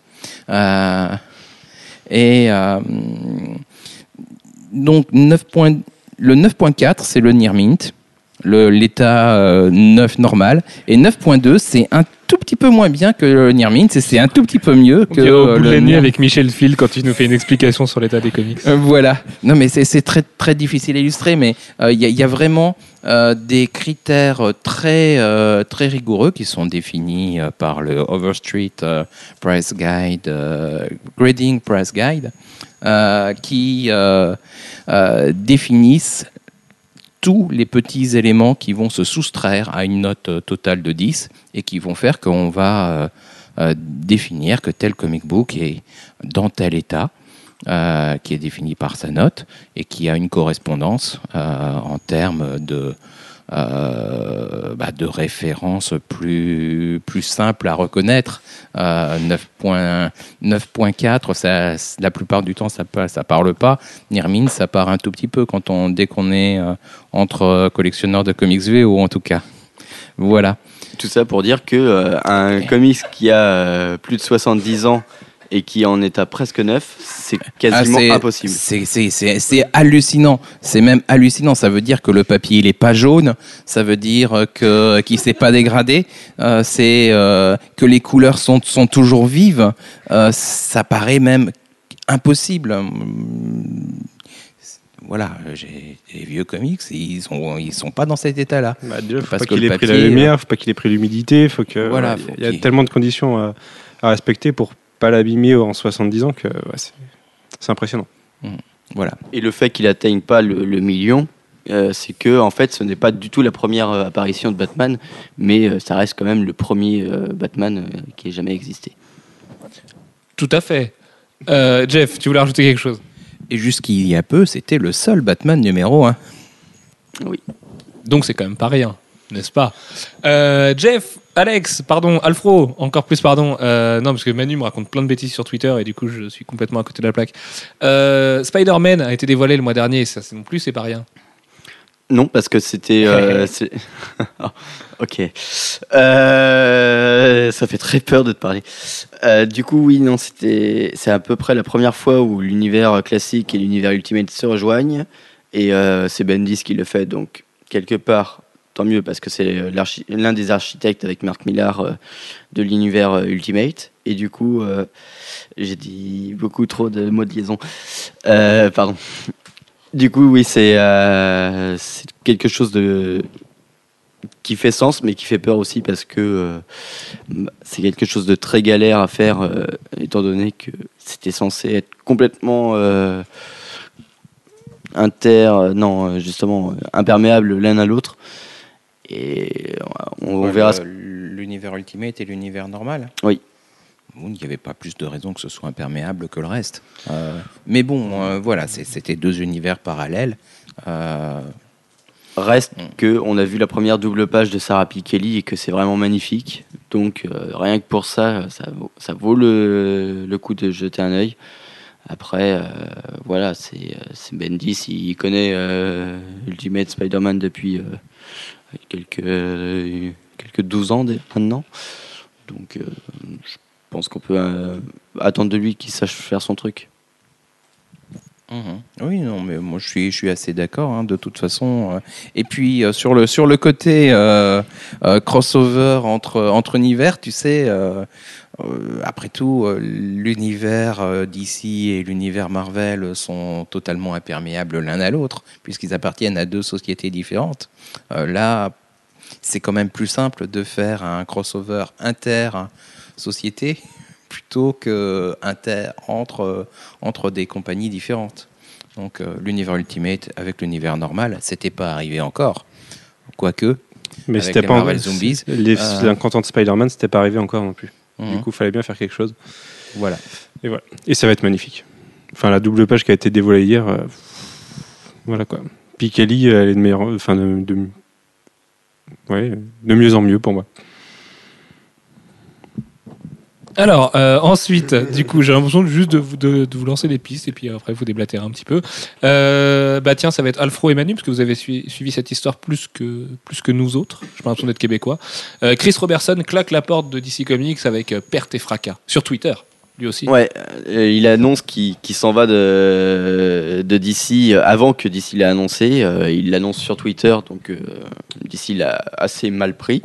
Et donc 9 points- le 9.4, c'est le near mint, l'état euh, 9 normal. Et 9.2, c'est un tout petit peu moins bien que le et c'est un tout petit peu mieux que au euh, bout de la nuit avec Michel Phil quand il nous fait une explication sur l'état des comics. euh, voilà. Non, mais c'est très très difficile à illustrer, mais euh, il y, a- il y a vraiment euh, des critères euh, très euh, très rigoureux qui sont définis euh, par le Overstreet euh, Price Guide, euh, Grading Price Guide, euh, qui euh, euh, définissent tous les petits éléments qui vont se soustraire à une note euh, totale de 10 et qui vont faire qu'on va euh, euh, définir que tel comic book est dans tel état, qui est défini par sa note et qui a une correspondance en termes de, euh, bah, de référence plus, plus simple à reconnaître. Euh, 9.1 9.4, ça, la plupart du temps, ça ne parle pas. Nirmin, ça part un tout petit peu quand on, dès qu'on est euh, entre collectionneurs de comics VO, en tout cas. Voilà. Tout ça pour dire que euh, un comics qui a plus de 70 ans et qui en est à presque neuf, c'est quasiment Ah, c'est- impossible. C'est, hallucinant. C'est même hallucinant. Ça veut dire que le papier il est pas jaune. Ça veut dire que qu'il s'est pas dégradé. Euh, c'est euh, que les couleurs sont sont toujours vives. Euh, ça paraît même impossible. Voilà, j'ai des vieux comics, ils sont ils sont pas dans cet état-là. Bah, déjà, faut Parce pas qu'il ait pris la lumière, faut pas qu'il ait pris l'humidité, faut que Voilà, ouais, faut il y a tellement de conditions à, à respecter pour pas l'abîmer en 70 ans que ouais, c'est c'est impressionnant. Voilà. Et le fait qu'il atteigne pas le, le million, euh, c'est que en fait, ce n'est pas du tout la première euh, apparition de Batman, mais euh, ça reste quand même le premier euh, Batman euh, qui ait jamais existé. Tout à fait. Euh, Jeff, tu voulais rajouter quelque chose? Et jusqu'il y a peu, c'était le seul Batman numéro 1. Donc c'est quand même pas rien, n'est-ce pas? Euh, Jeff, Alex, pardon, Alfro, encore plus pardon. Euh, non, parce que Manu me raconte plein de bêtises sur Twitter et du coup je suis complètement à côté de la plaque. Euh, Spider-Man a été dévoilé le mois dernier, ça c'est non plus c'est pas rien. Non, parce que c'était. ok. Ça fait très peur de te parler. Du coup, oui, non, c'était. C'est à peu près la première fois où l'univers classique et l'univers Ultimate se rejoignent. Et c'est Bendis qui le fait. Donc, quelque part, tant mieux parce que c'est l'archi- l'un des architectes avec Mark Millar euh, de l'univers euh, Ultimate. Et du coup, euh, j'ai dit beaucoup trop de mots de liaison. Euh, pardon. Du coup, oui, c'est euh, quelque chose de qui fait sens, mais qui fait peur aussi parce que euh, c'est quelque chose de très galère à faire, euh, étant donné que c'était censé être complètement euh, inter, euh, non, euh, justement, euh, imperméable l'un à l'autre. Et euh, on, on Ouais, verra. L'univers Ultimate et l'univers normal Oui. Bon, Il n'y avait pas plus de raison que ce soit imperméable que le reste. Euh, mais bon, euh, voilà, c'était deux univers parallèles. Euh, Reste Mm. que on a vu la première double page de Sarah P. Kelly et que c'est vraiment magnifique. Donc rien que pour ça, ça vaut, ça vaut le, le coup de jeter un œil. Après, voilà, c'est Bendis, il connaît Ultimate Spider-Man depuis quelques, euh, quelques 12 ans maintenant. Donc euh, je pense qu'on peut euh, attendre de lui qu'il sache faire son truc. Mhm. Oui, non, mais moi je suis, je suis assez d'accord. hein, de toute façon. Et puis euh, sur le sur le côté euh, euh, crossover entre entre univers, tu sais, après tout, euh, l'univers euh, DC et l'univers Marvel sont totalement imperméables l'un à l'autre puisqu'ils appartiennent à deux sociétés différentes. Euh, là, c'est quand même plus simple de faire un crossover inter société plutôt que inter entre euh, entre des compagnies différentes. Donc euh, l'univers Ultimate avec l'univers normal, c'était pas arrivé encore. Quoique. Mais c'était pas Marvel Zombies, Les euh, 50 ans de Spider-Man, c'était pas arrivé encore non plus. Du Mhm. coup, il fallait bien faire quelque chose. Voilà. Et ça va être magnifique. Enfin, la double page qui a été dévoilée hier, euh, voilà quoi. Puis Kelly, elle est de meilleure, enfin de, de, ouais, de mieux en mieux pour moi. Alors, euh, ensuite, du coup, j'ai l'impression juste de vous, de, de vous lancer des pistes et puis après vous déblatérer un petit peu. Euh, bah tiens, ça va être Alfro et Manu parce que vous avez sui- suivi cette histoire plus que, plus que nous autres. J'ai l'impression d'être québécois. Euh, Chris Robertson claque la porte de DC Comics avec perte et fracas sur Twitter, lui aussi. Ouais, il annonce qu'il s'en va de, de DC avant que DC l'ait annoncé. Il l'annonce sur Twitter, donc DC l'a assez mal pris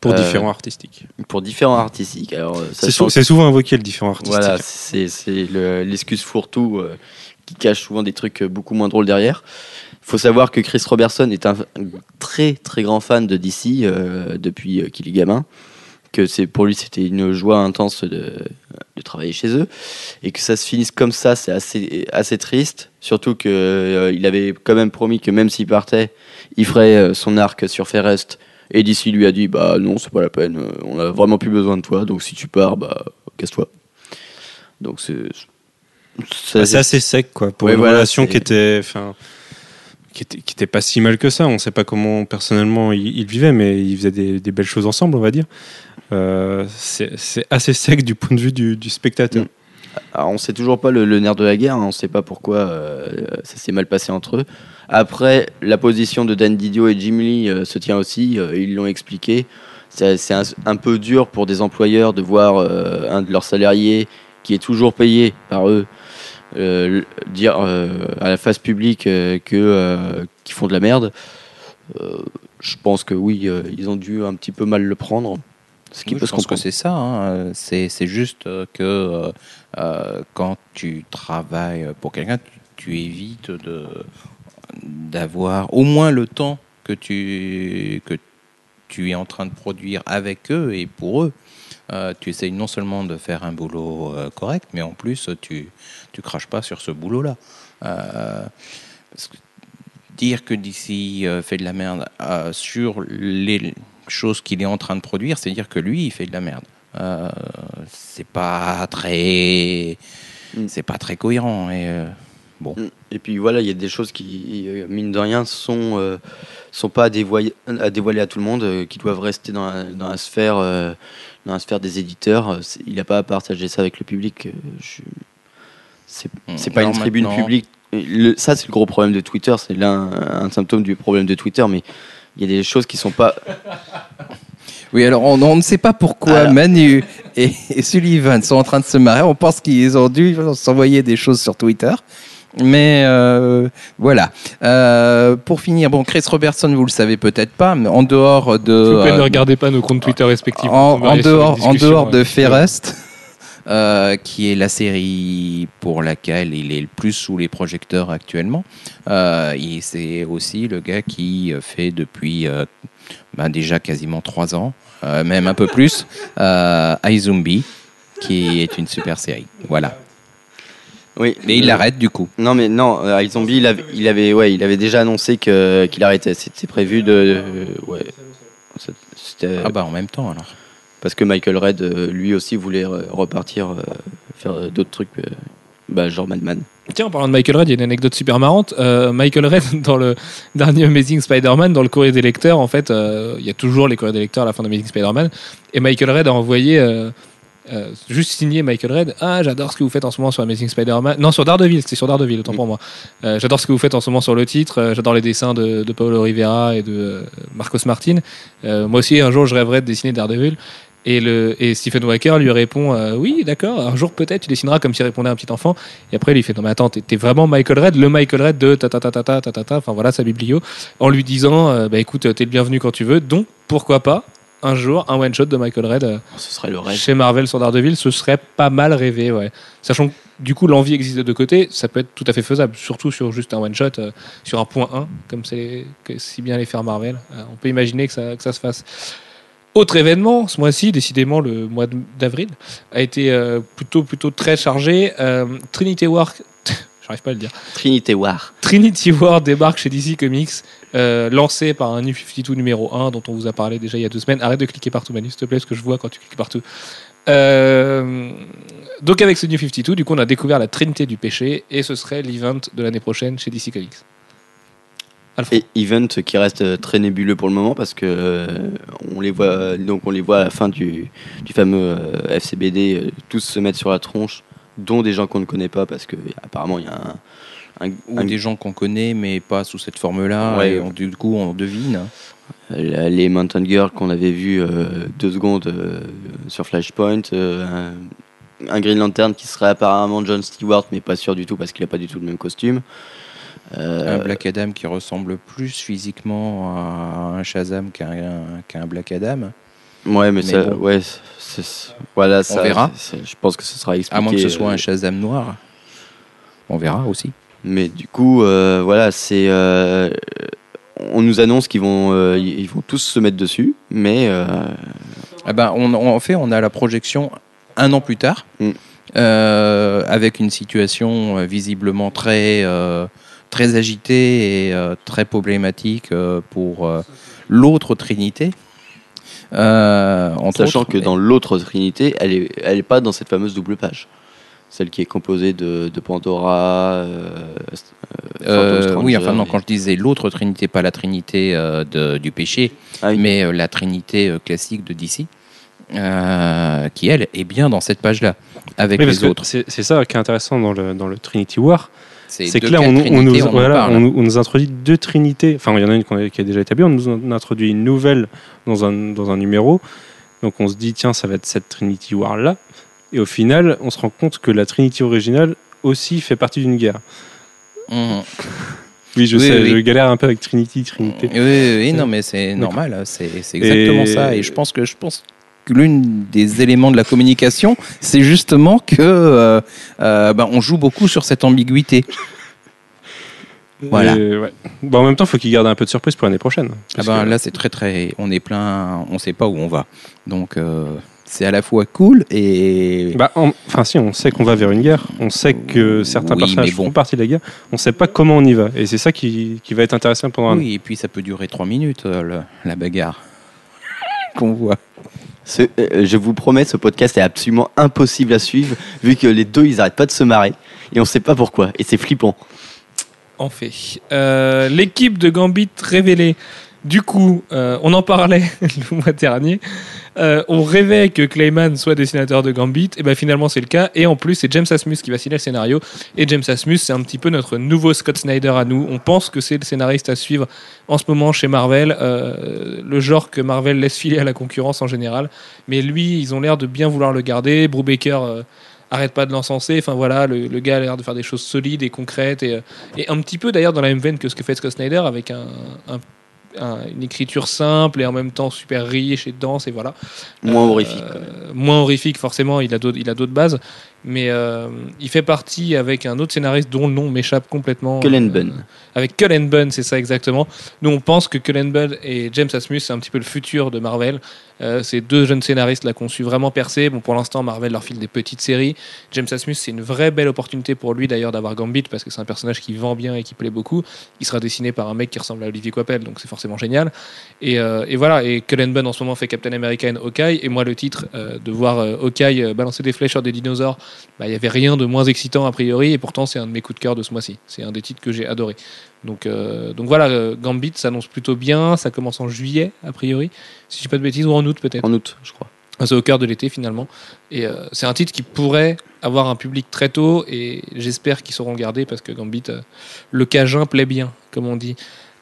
Pour Euh, différents artistiques. pour différents artistiques. Alors, euh, C'est sou- souvent invoqué le différent artistique. Voilà, c'est c'est le- l'excuse fourre-tout euh, qui cache souvent des trucs beaucoup moins drôles derrière. Il faut savoir que Chris Robertson est un, très très grand fan de DC euh, depuis euh, qu'il est gamin. Que c'est pour lui c'était une joie intense de, de travailler chez eux et que ça se finisse comme ça, c'est assez assez triste. Surtout que euh, il avait quand même promis que même s'il partait, il ferait euh, son arc sur Ferrest. Et DC lui a dit bah non c'est pas la peine, euh, on a vraiment plus besoin de toi, donc si tu pars bah casse-toi. Donc c'est c'est- Bah, assez sec quoi pour Ouais, une voilà, relation qui était enfin qui était, qui était pas si mal que ça on sait pas comment personnellement ils il vivaient mais ils faisaient des, des belles choses ensemble on va dire Euh, c'est assez sec du point de vue du, du spectateur Mm. Alors, on sait toujours pas le, le nerf de la guerre, hein, on sait pas pourquoi euh, ça s'est mal passé entre eux. Après, la position de Dan Didio et Jim Lee euh, se tient aussi, euh, ils l'ont expliqué. C'est un, un peu dur pour des employeurs de voir un de leurs salariés qui est toujours payé par eux dire à la face publique que qu'ils font de la merde. Je pense que oui, ils ont dû un petit peu mal le prendre. Ce qui Oui, peut je se pense que c'est ça. hein. C'est juste que euh, quand tu travailles pour quelqu'un, tu, évites d'avoir au moins le temps que tu es en train de produire avec eux et pour eux. Euh, tu essayes non seulement de faire un boulot euh, correct, mais en plus tu tu craches pas sur ce boulot-là. Euh, dire que d'ici fait de la merde sur les choses qu'il est en train de produire, c'est dire que lui il fait de la merde. Euh, c'est pas très, Mm. c'est pas très cohérent et euh, bon. Et puis voilà, il y a des choses qui, mine de rien, sont, euh, sont pas à dévoiler, à dévoiler à tout le monde, qui doivent rester dans la, dans la sphère, dans la sphère des éditeurs. Il n'a pas à partager ça avec le public. je- C'est Mm. c'est pas une tribune maintenant- publique. Le- ça, c'est le gros problème de Twitter. C'est là un, un symptôme du problème de Twitter, mais il y a des choses qui sont pas. Oui, alors on, on ne sait pas pourquoi Alors. Manu et, et Sullivan sont en train de se marrer. On pense qu'ils ont dû s'envoyer des choses sur Twitter. Mais euh, voilà. Euh, pour finir, bon, Chris Robertson, vous le savez peut-être pas, mais en dehors de. Vous plaît, euh, ne regardez pas nos comptes Twitter respectifs. en, dehors, en dehors de euh, Fairest, euh, qui est la série pour laquelle il est le plus sous les projecteurs actuellement, euh, et c'est aussi le gars qui fait depuis euh, ben déjà quasiment trois ans, euh, même un peu plus, euh, iZombie, qui est une super série. Voilà. Oui. Mais il Euh, l'arrête du coup. Non, mais non, euh, il avait, il avait, ouais, il avait déjà annoncé que qu'il arrêtait. C'était prévu de, de- ouais. C'était Ah bah en même temps alors. parce que Michael Red, euh, lui aussi, voulait euh, repartir euh, faire euh, d'autres trucs, euh, bah, genre Madman. Tiens, en parlant de Michael Red, il y a une anecdote super marrante. Euh, Michael Red, dans le dernier Amazing Spider-Man, dans le courrier des lecteurs, en fait, euh, il y a toujours les courriers des lecteurs à la fin d'Amazing Spider-Man. Et Michael Red a envoyé, euh, juste signé Michael Red, Ah, j'adore ce que vous faites en ce moment sur Amazing Spider-Man. Non, sur Daredevil, c'était sur Daredevil, autant pour moi. J'adore ce que vous faites en ce moment sur le titre. J'adore les dessins de, de Paolo Rivera et de Marcos Martin. Moi aussi, un jour, je rêverais de dessiner Daredevil. Et, le, et Stephen Walker lui répond euh, Oui, d'accord, un jour peut-être tu dessineras comme s'il répondait un petit enfant. Et après, lui, il fait Non, mais attends, t'es vraiment Michael Red, le Michael Red de ta ta ta ta ta ta ta, enfin voilà, sa biblio, en lui disant euh, Bah écoute, t'es le bienvenu quand tu veux, donc pourquoi pas un jour un one shot de Michael Red euh, oh, ce serait le rêve. chez Marvel sur Daredevil, ce serait pas mal rêvé, ouais. Sachant que du coup, l'envie existe de deux côtés, ça peut être tout à fait faisable, surtout sur juste un one shot, euh, sur un point 1, comme c'est que si bien les faire Marvel. On peut imaginer que ça, que ça se fasse. Autre événement, ce mois-ci, décidément le mois d'avril, a été euh, plutôt, plutôt très chargé. Euh, Trinity War, j'arrive pas à le dire. Trinity War. Trinity War débarque chez DC Comics, euh, lancé par un New 52 numéro 1 dont on vous a parlé déjà il y a deux semaines. Arrête de cliquer partout, Manu, s'il te plaît, parce que je vois quand tu cliques partout. Donc avec ce New 52, du coup, on a découvert la Trinité du péché et ce serait l'event de l'année prochaine chez DC Comics. Et event qui reste très nébuleux pour le moment parce que euh, on les voit donc on les voit à la fin du, du fameux euh, FCBD euh, tous se mettre sur la tronche, dont des gens qu'on ne connaît pas parce que apparemment il y a un, un- Ou un- des gens qu'on connaît mais pas sous cette forme-là. Ouais. et on- du coup, on devine. les Mountain Girls qu'on avait vu deux secondes sur Flashpoint, un, un Green Lantern qui serait apparemment John Stewart mais pas sûr du tout parce qu'il a pas du tout le même costume. Euh, Un Black Adam qui ressemble plus physiquement à un Shazam qu'un qu'un Black Adam. ouais mais, mais ça, bon. ouais, voilà ça. verra. c'est- Je pense que ce sera expliqué. À moins que ce soit euh, un Shazam noir. On verra aussi. Mais du coup, euh, voilà, c'est. euh, on nous annonce qu'ils vont, euh, ils vont tous se mettre dessus, mais euh, Ah ben, on, on- en fait, on a la projection un an plus tard, Mm. euh, avec une situation euh, visiblement très, euh, très agitée et euh, très problématique euh, pour euh, l'autre Trinité. Euh, entre sachant autres, que dans l'autre Trinité, elle est, elle est pas dans cette fameuse double page, celle qui est composée de, de Pandora. euh, Euh, oui, enfin non, et- quand je disais l'autre Trinité, pas la Trinité euh, de- du péché, Ah oui. mais euh, la Trinité euh, classique de DC, euh, qui elle est bien dans cette page-là, avec Oui, parce les autres. C'est c'est ça qui est intéressant dans le, dans le Trinity War. C'est que là, on, nous, on voilà, nous- introduit deux trinités. Enfin, il y en a une a- qui a déjà établie. On nous en introduit une nouvelle dans un, dans un numéro. Donc, on se dit, tiens, ça va être cette Trinity War là. Et au final, on se rend compte que la Trinity originale aussi fait partie d'une guerre. Mhm. Oui, je Oui, sais, oui. je galère un peu avec Trinity, Trinité. Oui, oui, oui, non, mais c'est normal, c'est exactement Et- ça. Et je pense que je pense que l'une des éléments de la communication, c'est justement que euh, euh, ben, on joue beaucoup sur cette ambiguïté. Voilà. Et, ouais. Bon, en même temps, il faut qu'il garde un peu de surprise pour l'année prochaine. Ah Parce ben, que- là, c'est très très, on est plein, on sait pas où on va. Donc euh, c'est à la fois cool et Bah, en- Enfin, si, on sait qu'on va vers une guerre. On sait que certains Oui, personnages bon. font partie de la guerre. On sait pas comment on y va. Et c'est ça qui, qui va être intéressant pendant un oui, et puis ça peut durer trois minutes euh, le- la bagarre qu'on voit. Euh, je vous promets, ce podcast est absolument impossible à suivre, vu que les deux, ils arrêtent pas de se marrer, et on sait pas pourquoi, et c'est flippant. En fait. Euh, L'équipe de Gambit révélée. Du coup, euh, on en parlait le mois dernier. Euh, on rêvait que Clayman soit dessinateur de Gambit. Et ben finalement, c'est le cas. Et en plus, c'est James Asmus qui va signer le scénario. Et James Asmus, c'est un petit peu notre nouveau Scott Snyder à nous. On pense que c'est le scénariste à suivre en ce moment chez Marvel. euh, le genre que Marvel laisse filer à la concurrence en général. Mais lui, ils ont l'air de bien vouloir le garder. Brubaker. arrête pas de l'encenser. Enfin voilà, le, gars a l'air de faire des choses solides et concrètes et, un petit peu d'ailleurs dans la même veine que ce que fait Scott Snyder avec un- un- une écriture simple et en même temps super riche et dense et voilà. Moins Euh, horrifique. quand même. moins horrifique forcément, il a d'autres bases, mais euh, il fait partie avec un autre scénariste dont le nom m'échappe complètement. Cullen Euh, Bunn. avec Cullen Bunn, c'est ça exactement. Nous, on pense que Cullen Bunn et James Asmus, c'est un petit peu le futur de Marvel. Euh, ces deux jeunes scénaristes là qu'on su vraiment percer. Bon, pour l'instant, Marvel leur file des petites séries. James Asmus, c'est une vraie belle opportunité pour lui d'ailleurs d'avoir Gambit parce que c'est un personnage qui vend bien et qui plaît beaucoup. Il sera dessiné par un mec qui ressemble à Olivier Coipel, donc c'est forcément génial. Et, et voilà. Et Cullen Bunn en ce moment fait Captain America and Hawkeye. Et moi, le titre de voir Hawkeye balancer des flèches sur des dinosaures, bah, il y avait rien de moins excitant a priori. Et pourtant, c'est un de mes coups de cœur de ce mois-ci. C'est un des titres que j'ai adoré. Donc, euh, donc voilà, euh, Gambit s'annonce plutôt bien. Ça commence en juillet, a priori. Si je dis pas de bêtises, ou en août peut-être. En août, je crois. Ah, C'est au cœur de l'été finalement. Et euh, c'est un titre qui pourrait avoir un public très tôt. Et j'espère qu'ils sauront le garder parce que Gambit, euh, le cajun plaît bien, comme on dit.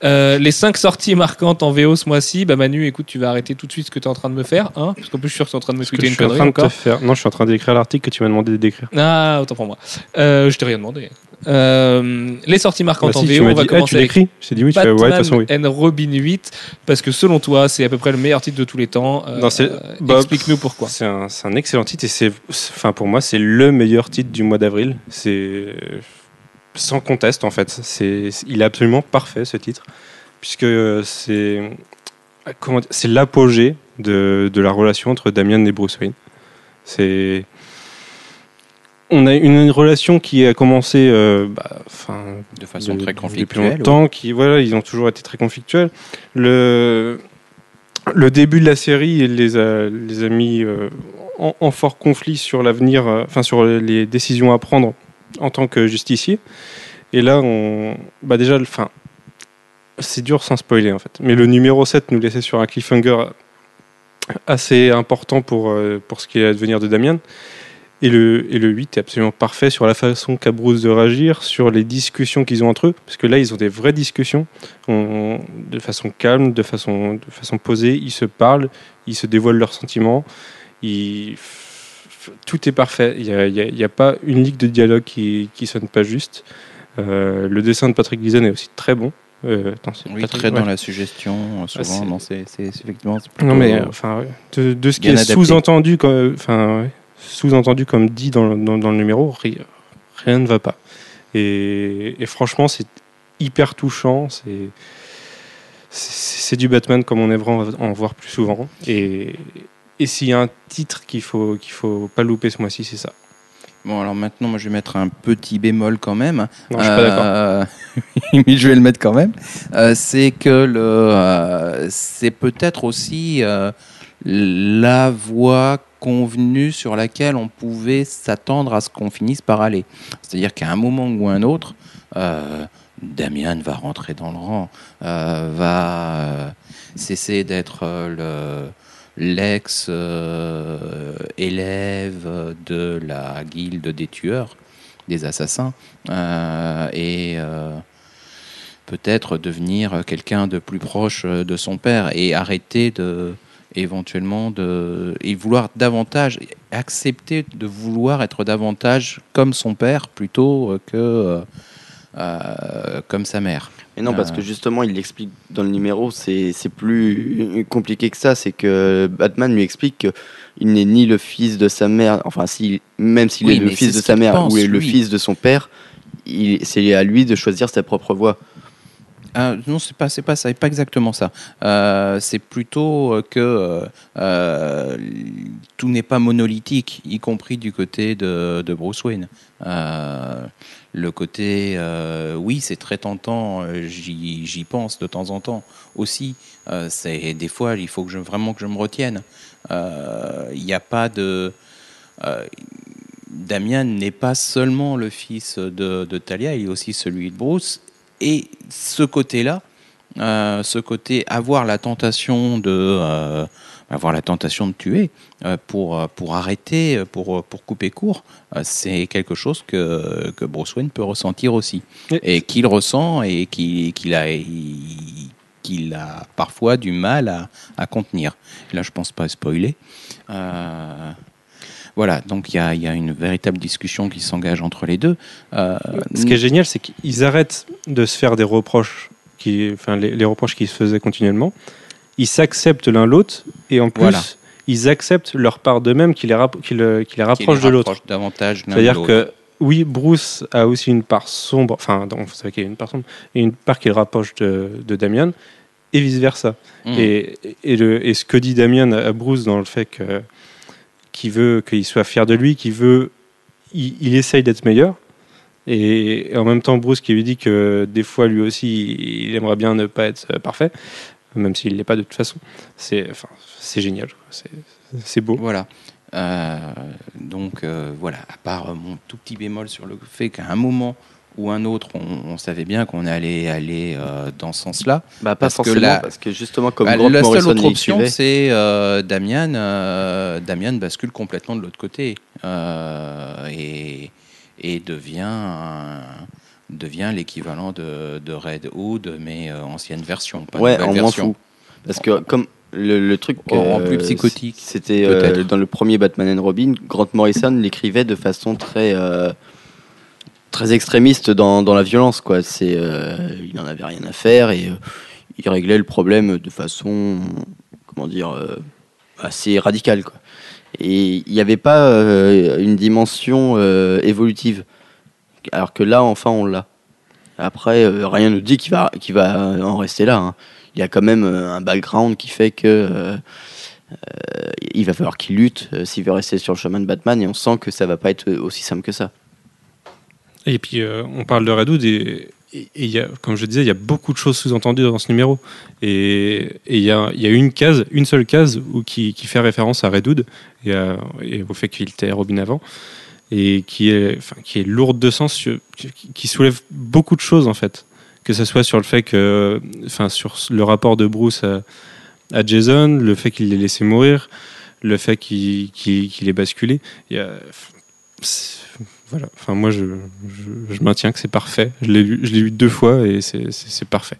Euh, les cinq sorties marquantes en VO ce mois-ci, bah Manu, écoute, tu vas arrêter tout de suite ce que tu es en train de me faire, hein, parce qu'en plus je suis sûr que tu es en train de me Ce que tweeter je une suis en connerie train de te faire. Non, je suis en train d'écrire l'article que tu m'as demandé d'écrire. Ah, autant pour moi. Euh, je t'ai rien demandé. Euh, les sorties marquantes Bah, en si, VO, on va ah, commencer tu l'écris Je t'ai dit oui, tu fais, ouais, de toute façon, oui. And Robin 8, parce que selon toi, c'est à peu près le meilleur titre de tous les temps. Euh, bah, Explique-nous pourquoi. C'est un, un excellent titre et c'est- enfin pour moi, c'est le meilleur titre du mois d'avril. C'est sans conteste en fait. C'est, il est absolument parfait ce titre puisque c'est comment c'est l'apogée de, de la relation entre Damien et Bruce Wayne. C'est on a une, une relation qui a commencé, euh, bah, de façon de- très depuis conflictuelle. longtemps, qui voilà, ils ont toujours été très conflictuels. Le le début de la série les a les a mis euh, en, en fort conflit sur l'avenir, euh, enfin sur les décisions à prendre en tant que justicier. Et là, on, bah déjà, enfin, c'est dur sans spoiler en fait. Mais le numéro 7 nous laissait sur un cliffhanger assez important pour, euh, pour ce qui est devenir de Damien. Et le, et le 8 est absolument parfait sur la façon qu'a de réagir, sur les discussions qu'ils ont entre eux, parce que là, ils ont des vraies discussions, on- de façon calme, de façon, de façon posée, ils se parlent, ils se dévoilent leurs sentiments, ils- tout est parfait, il n'y a, pas une ligue de dialogue qui, qui sonne pas juste. Euh, le dessin de Patrick Gleason est aussi très bon. Euh, attends, Oui, Patrick- très ouais. dans la suggestion, euh, souvent. c'est- non, effectivement. Non mais euh, enfin de, de ce qui est sous-entendu comme enfin ouais, sous-entendu comme dit dans, le- dans, dans le numéro ri- rien ne va pas et, et franchement c'est hyper touchant c'est du Batman comme on aimerait en voir plus souvent et et s'il y a un titre qu'il faut qu'il faut pas louper ce mois-ci c'est ça Bon, alors maintenant, moi, je vais mettre un petit bémol quand même. non je suis pas d'accord Euh, mais je vais le mettre quand même. Euh, c'est que le, euh, c'est peut-être aussi euh, la voie convenue sur laquelle on pouvait s'attendre à ce qu'on finisse par aller. C'est-à-dire qu'à un moment ou un autre, euh, Damien va rentrer dans le rang, euh, va euh, cesser d'être euh, le l'ex-élève de la guilde des tueurs, des assassins, euh, et euh, peut-être devenir quelqu'un de plus proche de son père et arrêter de éventuellement de et vouloir davantage accepter de vouloir être davantage comme son père plutôt que euh, comme sa mère. Mais non, parce Euh. que justement, il l'explique dans le numéro, c'est plus compliqué que ça. C'est que Batman lui explique qu'il n'est ni le fils de sa mère, enfin, si, même s'il Oui, est le fils de sa mère pense, ou est le fils de son père, c'est à lui de choisir sa propre voie. Ah, non, c'est pas, c'est pas ça, pas exactement ça. Euh, c'est plutôt euh, que euh, tout n'est pas monolithique, y compris du côté de, Bruce Wayne. Le côté, oui, c'est très tentant. J'y, pense de temps en temps aussi. C'est des fois, il faut que je, vraiment que je me retienne. Il n'y a pas de. Damien n'est pas seulement le fils de, de Talia, il est aussi celui de Bruce. Et ce côté-là, euh, ce côté avoir la tentation de euh, avoir la tentation de tuer euh, pour pour arrêter, pour pour couper court, c'est quelque chose que que Bruce Wayne peut ressentir aussi Et- et qu'il ressent et qu'il qu'il a qu'il a parfois du mal à, à contenir. Là, je pense pas spoiler. Voilà, donc il y a, il y a une véritable discussion qui s'engage entre les deux. Euh, Ce qui est génial, c'est qu'ils arrêtent de se faire des reproches, qui, enfin, les, les reproches qu'ils se faisaient continuellement. Ils s'acceptent l'un l'autre et en plus, Voilà. ils acceptent leur part d'eux-mêmes qui les, rap- qui le- qui les qui les rapprochent de l'autre. rapproche davantage C'est-à-dire que oui, Bruce a aussi une part sombre, enfin, vous savez qu'il y a une part sombre, et une part qui le rapproche de, de Damian, et vice-versa. Mm. Et, et ce que dit Damien à Bruce dans le fait que qu'il veut qu'il soit fier de lui, qu'il veut, il, essaye d'être meilleur. Et, en même temps, Bruce qui lui dit que des fois, lui aussi, il aimerait bien ne pas être parfait, même s'il l'est pas de toute façon. C'est, enfin, c'est génial. C'est, beau. Voilà. Euh, donc euh, voilà, à part mon tout petit bémol sur le fait qu'à un moment ou un autre, on, on savait bien qu'on allait aller euh, dans ce sens-là. Bah, pas Parce que parce que justement, comme Bah, Grant la seule autre option, c'est euh, Damian. euh, Damian bascule complètement de l'autre côté euh, et, et devient un- devient l'équivalent de, de Red Hood, mais ancienne version, pas ouais, nouvelle en moins version. fou. Parce que comme le, le truc En euh, plus psychotique, c'était euh, dans le premier Batman and Robin, Grant Morrison l'écrivait de façon très euh, très extrémiste dans, la violence quoi. C'est euh, il n'en avait rien à faire et euh, il réglait le problème de façon comment dire euh, assez radicale quoi. Et il n'y avait pas une dimension évolutive. Alors que là, enfin, on l'a. Après, rien ne dit qu'il va, qu'il va en rester là. hein. Il y a quand même un background qui fait que il va falloir qu'il lutte s'il veut rester sur le chemin de Batman. Et on sent que ça va pas être aussi simple que ça. Et puis, euh, on parle de Red Hood et, y a, comme je disais, il y a beaucoup de choses sous-entendues dans ce numéro. Et il y a, une case, une seule case qui, fait référence à Red Hood et, au fait qu'il était Robin avant. Et qui est, lourde de sens, qui, soulève beaucoup de choses en fait. Que ce soit sur le fait que, enfin, sur le rapport de Bruce à, Jason, le fait qu'il l'ait laissé mourir, le fait qu'il qu'il ait basculé. Voilà. Enfin, moi, je, je, maintiens que c'est parfait. Je l'ai lu, lu deux fois et c'est parfait.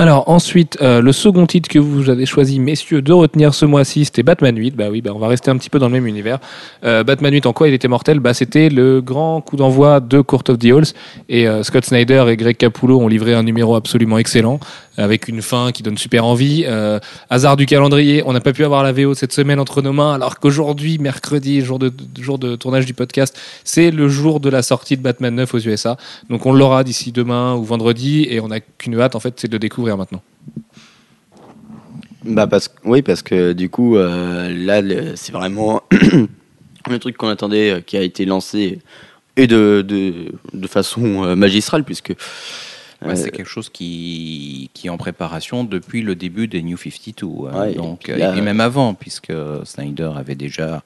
Alors ensuite, euh, le second titre que vous avez choisi, messieurs, de retenir ce mois-ci, c'était Batman 8. Bah oui, bah on va rester un petit peu dans le même univers. Euh, Batman 8, en quoi il était mortel? Bah c'était le grand coup d'envoi de Court of the Halls. Et euh, Scott Snyder et Greg Capullo ont livré un numéro absolument excellent, avec une fin qui donne super envie. Euh, hasard du calendrier, on n'a pas pu avoir la VO cette semaine entre nos mains, alors qu'aujourd'hui, mercredi, jour de, tournage du podcast, c'est le jour de la sortie de Batman 9 aux USA. Donc on l'aura d'ici demain ou vendredi, et on n'a qu'une hâte, en fait, c'est de le découvrir maintenant. Bah parce oui parce que du coup euh, là c'est vraiment le truc qu'on attendait euh, qui a été lancé et de, façon euh, magistrale puisque Ouais, euh, c'est quelque chose qui, qui est en préparation depuis le début des New 52. hein. Ouais, donc, et puis là- et même avant, puisque Snyder avait déjà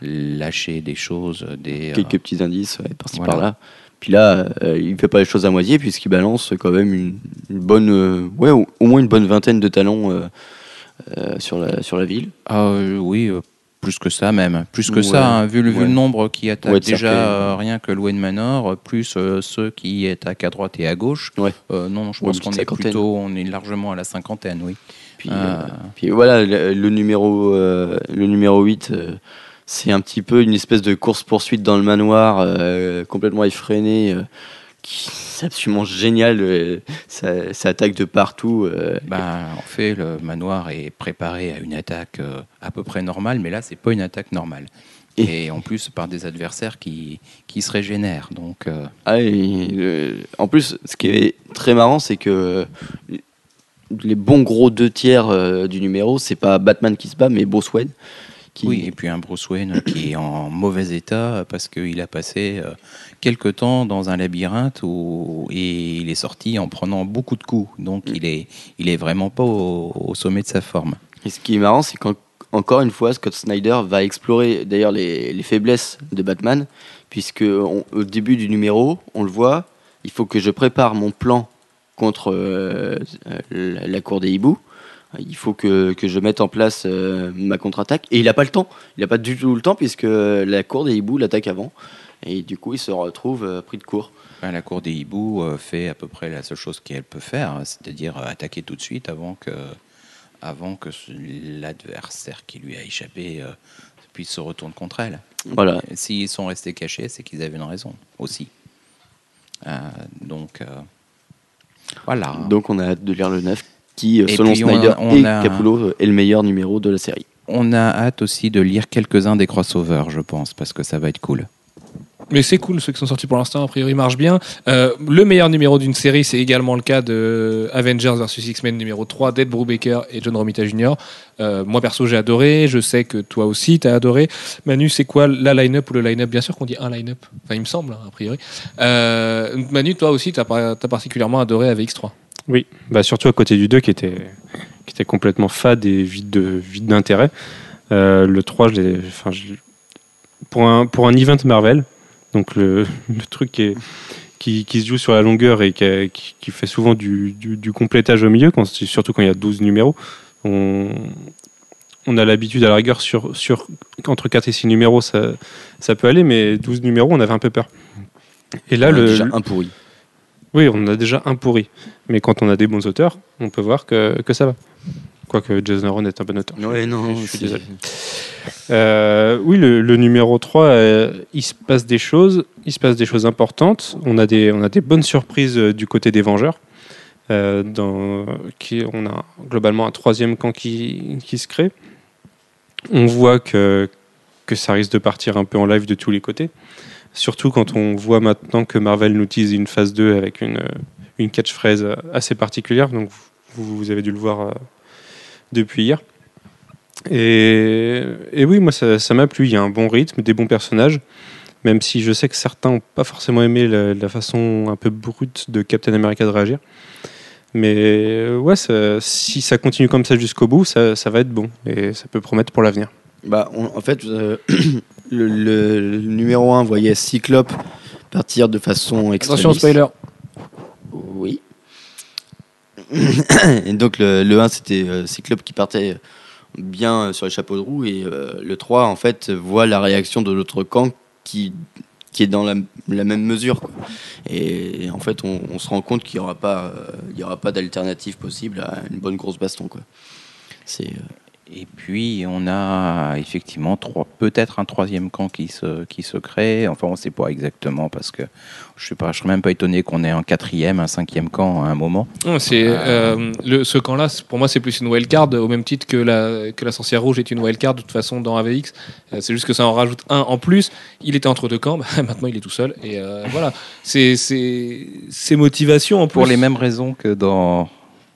lâché des choses, des, euh, quelques petits indices par-ci Voilà. par-là. Puis là, euh, il fait pas les choses à moitié puisqu'il balance quand même une, une bonne, euh, ouais, au, au moins une bonne vingtaine de talons euh, euh, sur la sur la ville. Ah oui, plus que ça même. Plus que Ouais, ça, hein, vu, le, vu ouais. le nombre qui Ouais, de déjà euh, rien que le Wayne Manor, plus euh, ceux qui attaquent à droite et à gauche. Euh, non, je pense qu'on est plutôt, on est largement à la cinquantaine, oui. Puis, puis voilà, le, le numéro le numéro 8 euh, c'est un petit peu une espèce de course poursuite dans le manoir complètement effréné. C'est absolument génial, euh, ça, ça attaque de partout. euh, Bah, en fait, le manoir est préparé à une attaque euh, à peu près normale, mais là, c'est pas une attaque normale. Et, en plus, par des adversaires qui, qui se régénèrent. Donc, euh, Ah, et, en plus, ce qui est très marrant, c'est que les bons gros deux tiers euh, du numéro, c'est pas Batman qui se bat, mais Bruce Wayne. Qui... oui, et puis un Bruce Wayne qui est en mauvais état parce qu'il a passé euh, quelques temps dans un labyrinthe où, et il est sorti en prenant beaucoup de coups. Donc, il est, il est vraiment pas au, au sommet de sa forme. Et ce qui est marrant, c'est qu'encore une fois, Scott Snyder va explorer d'ailleurs les, les faiblesses de Batman, puisque on- au début du numéro, on le voit, il faut que je prépare mon plan contre euh, euh, la cour des hiboux. Il faut que, que je mette en place euh, ma contre-attaque. Et il n'a pas le temps. Il n'a pas du tout le temps, puisque la cour des hiboux l'attaque avant. Et du coup, il se retrouve euh, pris de court. Ben, La cour des hiboux euh, fait à peu près la seule chose qu'elle peut faire, hein, c'est-à-dire attaquer tout de suite avant que, avant que l'adversaire qui lui a échappé euh, puis se retournent contre elle. Voilà. S'ils sont restés cachés, c'est qu'ils avaient une raison aussi. Donc, voilà. Donc on a hâte de lire le 9 qui, euh, Et selon on Snyder a- on et a- Capullo, est le meilleur numéro de la série. On a hâte aussi de lire quelques-uns des crossovers, je pense, parce que ça va être cool. Mais c'est cool, ceux qui sont sortis pour l'instant, a priori, marchent bien. Euh, le meilleur numéro d'une série, c'est également le cas de Avengers vs X-Men numéro 3, d'Ed Brubaker et John Romita Jr. Euh, moi, perso, j'ai adoré. Je sais que toi aussi, tu as adoré. Manu, c'est quoi la line-up ou le line-up? Bien sûr qu'on dit un line-up. Enfin, il me semble, hein, a priori. Euh, Manu, toi aussi, tu as, particulièrement adoré AVX3. Oui, bah surtout à côté du 2 qui était, qui était complètement fade et vide de- vide d'intérêt. Euh, le 3, je l'ai- enfin, je- pour, un, pour un event Marvel, donc le, le truc qui, est- qui, qui se joue sur la longueur et qui, a- qui- qui fait souvent du, du, du complétage au milieu, quand, surtout quand il y a 12 numéros, on, on a l'habitude à la rigueur sur, sur entre 4 et 6 numéros, ça, ça peut aller, mais 12 numéros, on avait un peu peur. Et là, On a le, déjà un pourri. Oui, on a déjà un pourri. Mais quand on a des bons auteurs, on peut voir que, que ça va. Quoique Jason Aaron est un bon auteur. Ouais, non, Je suis désolé. Euh, oui, le, le numéro 3, euh, il se passe des choses. Il se passe des choses importantes. On a des, on a des bonnes surprises euh, du côté des Vengeurs. Dans, qui, on a globalement un troisième camp qui, qui se crée. On voit que, que ça risque de partir un peu en live de tous les côtés. Surtout quand on voit maintenant que Marvel nous tease une phase 2 avec une, euh, une catchphrase assez particulière. Donc vous, vous avez dû le voir euh, depuis hier. Et, oui, moi ça m'a plu. Il y a un bon rythme, des bons personnages. Même si je sais que certains n'ont pas forcément aimé la, façon un peu brute de Captain America de réagir. Mais euh, ouais, si ça continue comme ça jusqu'au bout, ça va être bon. Et ça peut promettre pour l'avenir. Bah, on- en fait, euh, le, numéro 1 voyait Cyclope partir de façon extrêmiste. Attention, spoiler. Oui. et donc le, le 1 c'était euh, Cyclope qui partait bien euh, sur les chapeaux de roue et le 3 en fait voit la réaction de l'autre camp qui, qui est dans la, la même mesure. quoi. Et, en fait on, on se rend compte qu'il n'y aura pas, euh, il y aura pas d'alternative possible à une bonne grosse baston. Quoi. C'est, euh, Et puis, on a effectivement peut-être un troisième camp qui se, qui se crée. Enfin, on ne sait pas exactement parce que je ne serais même pas étonné qu'on ait un quatrième, un cinquième camp à un moment. Non, C'est euh, le, ce camp-là, pour moi, c'est plus une wildcard, au même titre que la, que la sorcière rouge est une wildcard de toute façon dans AVX. Euh, c'est juste que ça en rajoute un en plus. Il était entre deux camps, bah, maintenant il est tout seul. Et euh, voilà, c'est c'est- ces motivations en Pour plus. les mêmes raisons que dans,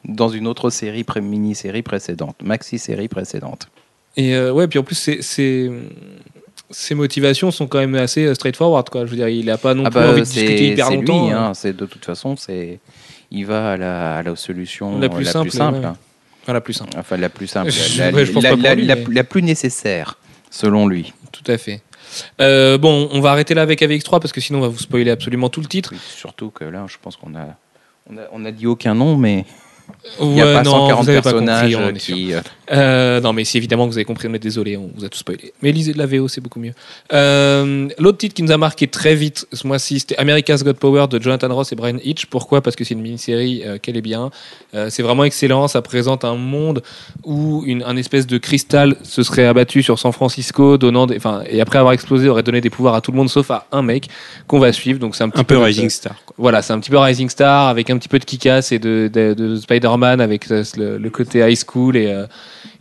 dans une autre série, mini-série précédente, maxi-série précédente. Et euh, ouais, puis en plus, c'est- ces motivations sont quand même assez euh, straightforward. Quoi. Je veux dire, il a pas non Ah plus bah, envie de discuter hyper longtemps. lui, hein. hein, c'est de toute façon, c'est il va à la, à la solution La plus simple, ouais. Enfin, la plus simple. enfin la plus simple, Je- la, ouais, je pense la- pas pour la- lui, la- mais- la plus nécessaire, selon lui. Tout à fait. Euh, bon, on va arrêter là avec AVX3 parce que sinon on va vous spoiler absolument tout le titre. Oui, surtout que là, je pense qu'on a, on a, on a dit aucun nom, mais il n'y Ouais, a pas non, 140 vous avez pas personnages compris, qui. euh, Euh, non, mais si évidemment que vous avez compris, on est désolé, on vous a tout spoilé. Mais lisez de la VO, c'est beaucoup mieux. Euh, L'autre titre qui nous a marqué très vite ce mois-ci, c'était America's Got Power de Jonathan Ross et Brian Hitch. Pourquoi? Parce que c'est une mini-série euh, qu'elle est bien. Euh, c'est vraiment excellent. Ça présente un monde où une, un espèce de cristal se serait abattu sur San Francisco, donnant des, enfin, et après avoir explosé, aurait donné des pouvoirs à tout le monde sauf à un mec qu'on va suivre. Donc c'est un petit Un peu Rising Star. quoi. voilà, c'est un petit peu Rising Star avec un petit peu de Kick-Ass et de, de, de Spider-Man avec euh, le, le côté high school et, euh,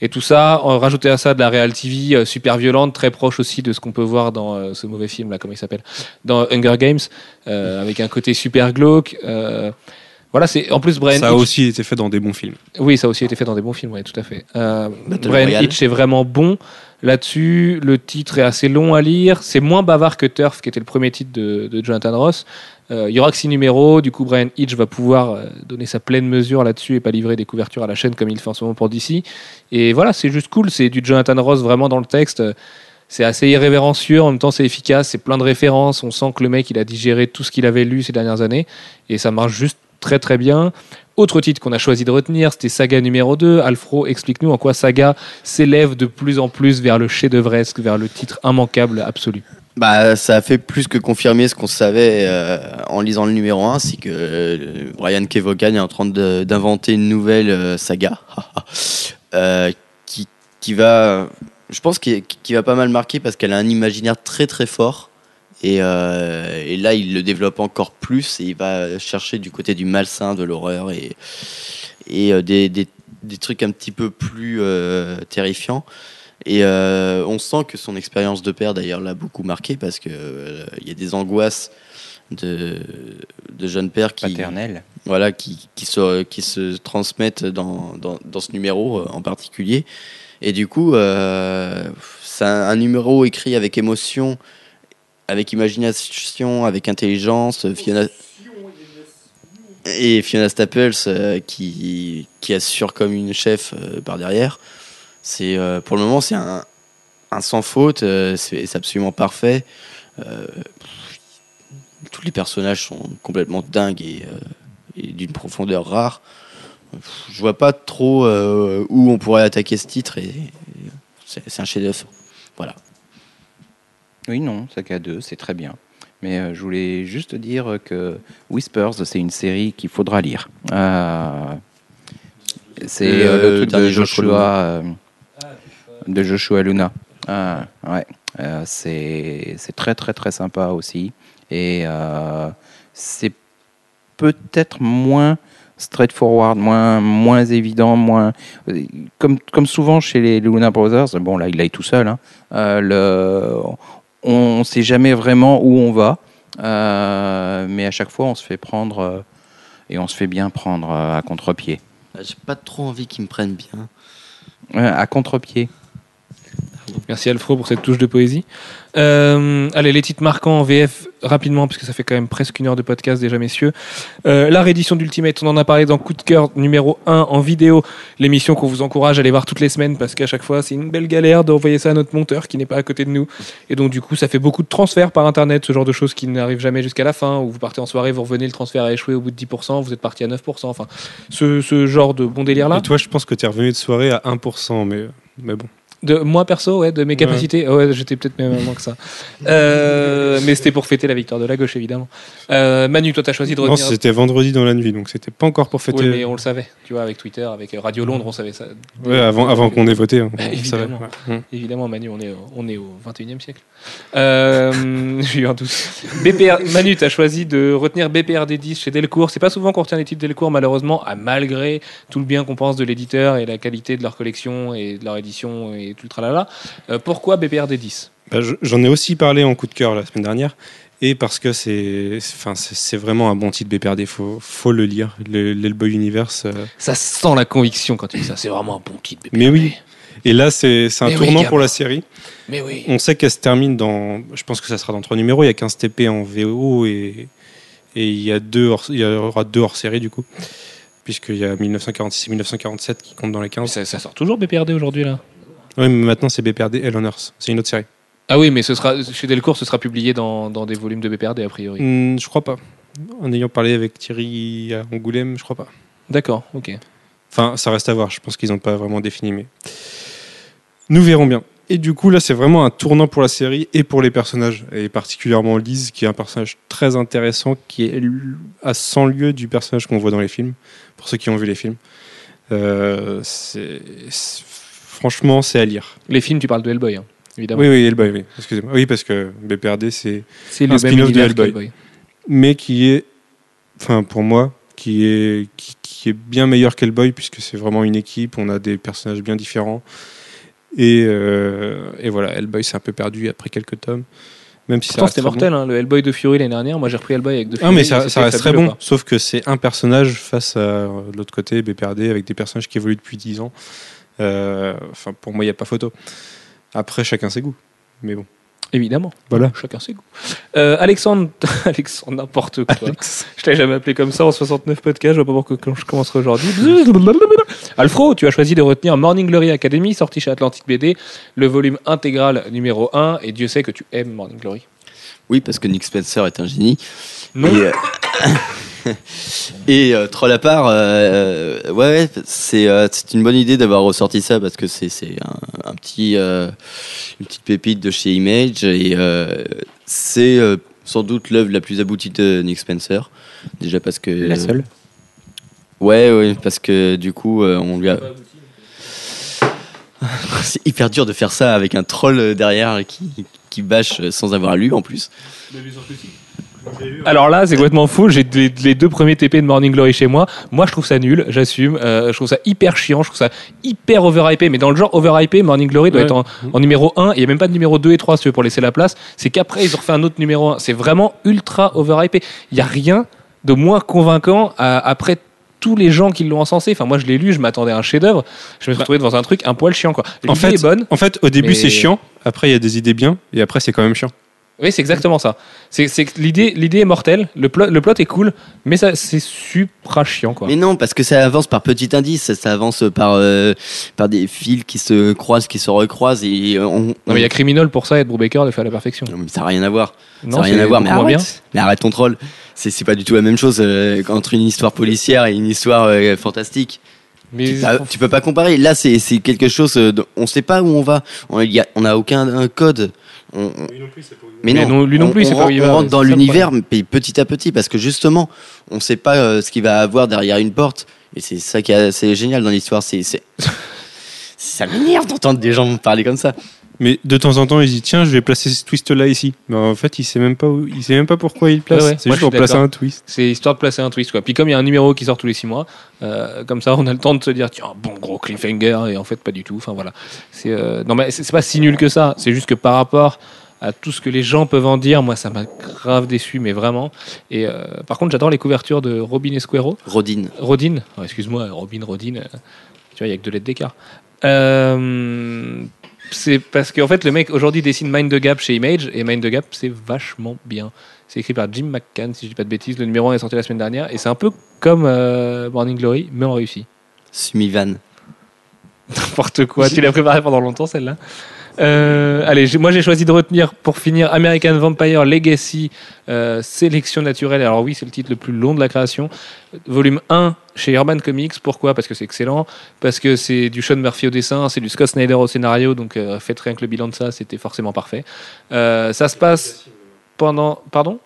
et tout ça. On rajouter à ça de la Real TV euh, super violente, très proche aussi de ce qu'on peut voir dans euh, ce mauvais film là, comment il s'appelle, dans Hunger Games, euh, avec un côté super glauque. euh, voilà, c'est en plus Brian Ça a Hitch- aussi été fait dans des bons films. oui, ça a aussi été fait dans des bons films, oui, tout à fait. Euh, Brian Royale. Hitch est vraiment bon là-dessus. Le titre est assez long à lire. C'est moins bavard que Turf, qui était le premier titre de, de Jonathan Ross. Euh, il y aura que six numéros. Du coup, Brian Hitch va pouvoir euh, donner sa pleine mesure là-dessus et pas livrer des couvertures à la chaîne comme il fait en ce moment pour DC. Et voilà, c'est juste cool. C'est du Jonathan Ross vraiment dans le texte. C'est assez irrévérencieux, en même temps c'est efficace, c'est plein de références. On sent que le mec il a digéré tout ce qu'il avait lu ces dernières années et ça marche juste très très bien. Autre titre qu'on a choisi de retenir, c'était Saga numéro 2. Alfro, explique-nous en quoi Saga s'élève de plus en plus vers le chef-d'œuvresque, vers le titre immanquable absolu. Bah, ça a fait plus que confirmer ce qu'on savait euh, en lisant le numéro 1, c'est que euh, Brian Kevogan est en train d'inventer une nouvelle euh, saga euh, qui, qui va je pense qu'il va pas mal marquer parce qu'elle a un imaginaire très très fort. Et, là, il le développe encore plus et il va chercher du côté du malsain, de l'horreur et, et des, des- des trucs un petit peu plus terrifiants. Et euh, on sent que son expérience de père, d'ailleurs, l'a beaucoup marqué parce qu'il il y a des angoisses de, de jeunes pères qui, Paternel. voilà, qui, qui, se, qui se transmettent dans, dans, dans ce numéro euh, en particulier. Et du coup, euh, c'est un, un numéro écrit avec émotion, avec imagination, avec intelligence. Fiona... Et Fiona Staples euh, qui, qui assure comme une chef euh, par derrière. C'est euh, pour le moment c'est un, un sans faute, euh, c'est absolument parfait. Euh, tous les personnages sont complètement dingues et, et d'une profondeur rare. Je vois pas trop où on pourrait attaquer ce titre et, et c'est un chef-d'œuvre. Voilà. Oui, non, à deux, c'est très bien. Mais euh, je voulais juste dire que Whispers, c'est une série qu'il faudra lire. Euh, c'est Le euh, le truc de Joshua Joshua, de Joshua Luna. Ah, ouais. Euh, c'est c'est très très très sympa aussi. Et euh, c'est peut-être moins straightforward, moins, moins évident, moins comme, comme souvent chez les Luna Brothers. Bon là, il est tout seul. hein, euh, le, on ne sait jamais vraiment où on va, mais à chaque fois, on se fait prendre et on se fait bien prendre à contre-pied. J'ai pas trop envie qu'ils me prennent bien. À contre-pied. Merci Alfro pour cette touche de poésie. Euh, allez, les titres marquants en VF rapidement, puisque ça fait quand même presque une heure de podcast déjà, messieurs. Euh, la réédition d'Ultimate, on en a parlé dans Coup de cœur numéro 1 en vidéo, l'émission qu'on vous encourage à aller voir toutes les semaines, parce qu'à chaque fois, c'est une belle galère d'envoyer ça à notre monteur qui n'est pas à côté de nous. Et donc, du coup, ça fait beaucoup de transferts par Internet, ce genre de choses qui n'arrivent jamais jusqu'à la fin, où vous partez en soirée, vous revenez, le transfert a échoué au bout de 10%, vous êtes parti à 9%, enfin, ce, ce genre de bon délire-là. Et toi, je pense que tu es revenu de soirée à 1%, mais, mais bon. De moi perso, ouais, de mes capacités. Ouais, j'étais peut-être même moins que ça. Euh, mais c'était pour fêter la victoire de la gauche, évidemment. Euh, Manu, toi, t'as choisi de Non, revenir. c'était vendredi dans la nuit, donc c'était pas encore pour fêter. Oui, mais on le savait, tu vois, avec Twitter, avec Radio Londres, on savait ça. Ouais, avant, avant qu'on ait voté. hein, on Évidemment. savait. Ouais. Évidemment, Manu, on est, au- on est au 21e siècle. Euh, J'ai eu un doute. BPR, Manu, tu as choisi de retenir BPRD 10 chez Delcourt. C'est pas souvent qu'on retient les titres Delcourt, malheureusement, à malgré tout le bien qu'on pense de l'éditeur et la qualité de leur collection et de leur édition et tout le tralala. Euh, pourquoi BPRD 10 Bah, je- J'en ai aussi parlé en coup de cœur la semaine dernière. Et parce que c'est enfin, c'est vraiment un bon titre BPRD, faut, faut le lire. L'Hellboy Universe. euh, Ça sent la conviction quand tu dis ça. C'est vraiment un bon titre. BPRD. Mais oui. Et là, c'est un Mais tournant pour la série. Mais oui. On sait qu'elle se termine dans. Je pense que ça sera dans trois numéros. Il y a 15 TP en VO et, et il, y a deux hors- il y aura deux hors série du coup. Puisqu'il y a 1946 et 1947 qui comptent dans les Mais 15. ça, ça sort toujours BPRD aujourd'hui là? Oui, mais maintenant c'est BPRD Hell on Earth. C'est une autre série. Ah oui, mais ce sera chez Delcourt, ce sera publié dans, dans des volumes de BPRD a priori. Hmm, je crois pas. En ayant parlé avec Thierry à Angoulême, je crois pas. D'accord, ok. Enfin, ça reste à voir. Je pense qu'ils n'ont pas vraiment défini, mais nous verrons bien. Et du coup, là, c'est vraiment un tournant pour la série et pour les personnages, et particulièrement Lise, qui est un personnage très intéressant, qui est à 100 lieues du personnage qu'on voit dans les films, pour ceux qui ont vu les films. Euh, c'est- franchement, c'est à lire. Les films, tu parles de Hellboy, hein, évidemment. Oui, oui, Hellboy, oui. Excusez-moi. Oui, parce que BPRD, c'est un spin-off de Hellboy. mais qui est, enfin pour moi, qui est, qui, qui est bien meilleur qu'Hellboy puisque c'est vraiment une équipe, on a des personnages bien différents. Et, euh, et voilà, Hellboy s'est un peu perdu après quelques tomes. Même si Pourtant, c'était mortel, hein, le Hellboy de Fury l'année dernière. Moi, j'ai repris Hellboy avec de. Fury. Ah, mais ça, reste très bon, sauf que c'est un personnage face à euh, de l'autre côté, BPRD, avec des personnages qui évoluent depuis 10 ans. Euh, Enfin, pour moi, il n'y a pas photo. Après, chacun ses goûts. Mais bon, Évidemment. voilà. Chacun ses goûts. Euh, Alexandre, Alexandre, n'importe quoi. Je t'avais jamais appelé comme ça en 69 podcasts. Je vois pas pourquoi quand je commencerai aujourd'hui. Alfro, tu as choisi de retenir Morning Glory Academy, sorti chez Atlantic BD, le volume intégral numéro 1. Et Dieu sait que tu aimes Morning Glory. Oui, parce que Nick Spencer est un génie. Non. Et, euh, et euh, troll à part, euh, euh, ouais, c'est euh, c'est une bonne idée d'avoir ressorti ça parce que c'est c'est un, un petit euh, une petite pépite de chez Image et euh, c'est euh, sans doute l'œuvre la plus aboutie de Nick Spencer. Déjà parce que La seule Ouais, ouais, parce que du coup, euh, on lui a. c'est hyper dur de faire ça avec un troll derrière qui, qui bâche sans avoir lu en plus. Alors là, c'est complètement faux. J'ai les, les deux premiers TP de Morning Glory chez moi. Moi, je trouve ça nul. J'assume. Euh, je trouve ça hyper chiant. Je trouve ça hyper overhypé. Mais dans le genre overhypé, Morning Glory doit Ouais. être en, en numéro 1. Il n'y a même pas de numéro 2 et 3 si tu veux, pour laisser la place. C'est qu'après, ils ont refait un autre numéro 1. C'est vraiment ultra overhypé. Il n'y a rien de moins convaincant à- après tous les gens qui l'ont encensé. Enfin, moi, je l'ai lu. Je m'attendais à un chef-d'œuvre. Je me suis Bah. retrouvé devant un truc un poil chiant. Quoi. En L'idée fait, est bonne. En fait, au début, Mais- c'est chiant. Après, il y a des idées bien. Et après, c'est quand même chiant. Oui, c'est exactement ça. C'est que l'idée, l'idée est mortelle. Le plot, le plot est cool, mais ça, c'est supra chiant, quoi. Mais non, parce que ça avance par petits indices, ça, ça avance par, euh, par des fils qui se croisent, qui se recroisent. Et on, Non, mais il y a Criminal pour ça et Brubaker le fait à la perfection. Non, mais ça n'a rien à voir. Non, ça n'a rien à voir. Mais arrête. Mais arrête ton troll. C'est pas du tout la même chose euh, entre une histoire policière et une histoire euh, fantastique. Mais tu peux pas comparer. Là, c'est quelque chose. dont- on sait pas où on va. On y a- on n'a aucun code. On- on- mais Mais non, non, lui non on- plus, il on sait pas rentre- où il on va, rentre c'est dans l'univers, petit à petit, parce que justement, on sait pas euh, ce qu'il va avoir derrière une porte. Et c'est ça qui est assez génial dans l'histoire. C'est c'est- ça m'énerve d'entendre des gens parler comme ça. Mais de temps en temps, il dit tiens, je vais placer ce twist-là ici. Mais en fait, il sait même pas où, il sait même pas pourquoi il le place. Ouais, ouais. C'est juste pour placer un twist. C'est histoire de placer un twist, quoi. Puis comme il y a un numéro qui sort tous les 6 mois, euh, comme ça, on a le temps de se dire, tiens, bon gros cliffhanger, et en fait, pas du tout. Enfin voilà. C'est euh, non, mais c'est c'est pas si nul que ça. C'est juste que par rapport à tout ce que les gens peuvent en dire, moi, ça m'a grave déçu, mais vraiment. Et euh, par contre, j'adore les couvertures de Robin Esquero. Rodin. Rodin, oh, excuse-moi, Robin, Rodin, euh, tu vois, il n'y a que deux lettres d'écart. Euh, c'est parce qu'en fait, le mec aujourd'hui dessine Mind the Gap chez Image, et Mind the Gap, c'est vachement bien. C'est écrit par Jim McCann, si je dis pas de bêtises. Le numéro 1 est sorti la semaine dernière, et c'est un peu comme euh, Morning Glory, mais en réussi. Sumivan. N'importe quoi, tu l'as préparé pendant longtemps celle-là? Euh, allez, moi j'ai choisi de retenir pour finir American Vampire Legacy euh, Sélection naturelle. Alors oui, c'est le titre le plus long de la création. Volume 1 chez Urban Comics. Pourquoi? Parce que c'est excellent. Parce que c'est du Sean Murphy au dessin, c'est du Scott Snyder au scénario. Donc euh, faites rien que le bilan de ça, c'était forcément parfait. Ça se passe pendant. Pardon?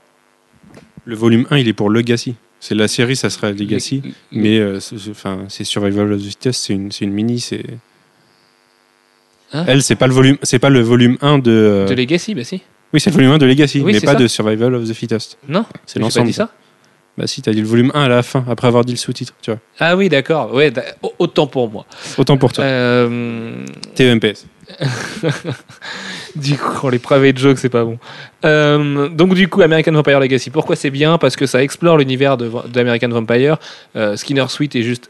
Le volume 1, il est pour Legacy. C'est la série, ça sera Legacy. Mais enfin, c'est Survival of the Fittest, c'est une, c'est une mini. C'est Hein elle, c'est pas le volume, c'est pas le volume 1 de. De Legacy, bah si. Oui, c'est le volume 1 de Legacy, Oui, mais c'est pas ça. de Survival of the Fittest. Non C'est l'ensemble. dit ça Bah si, t'as dit le volume 1 à la fin, après avoir dit le sous-titre. Tu vois. Ah oui, d'accord. Ouais, autant pour moi. Autant pour toi. Euh, TMPS. Du coup, les private jokes, c'est pas bon. Euh, donc, du coup, American Vampire Legacy, pourquoi c'est bien? Parce que ça explore l'univers d'American Vampire. Euh, Skinner Suite est juste,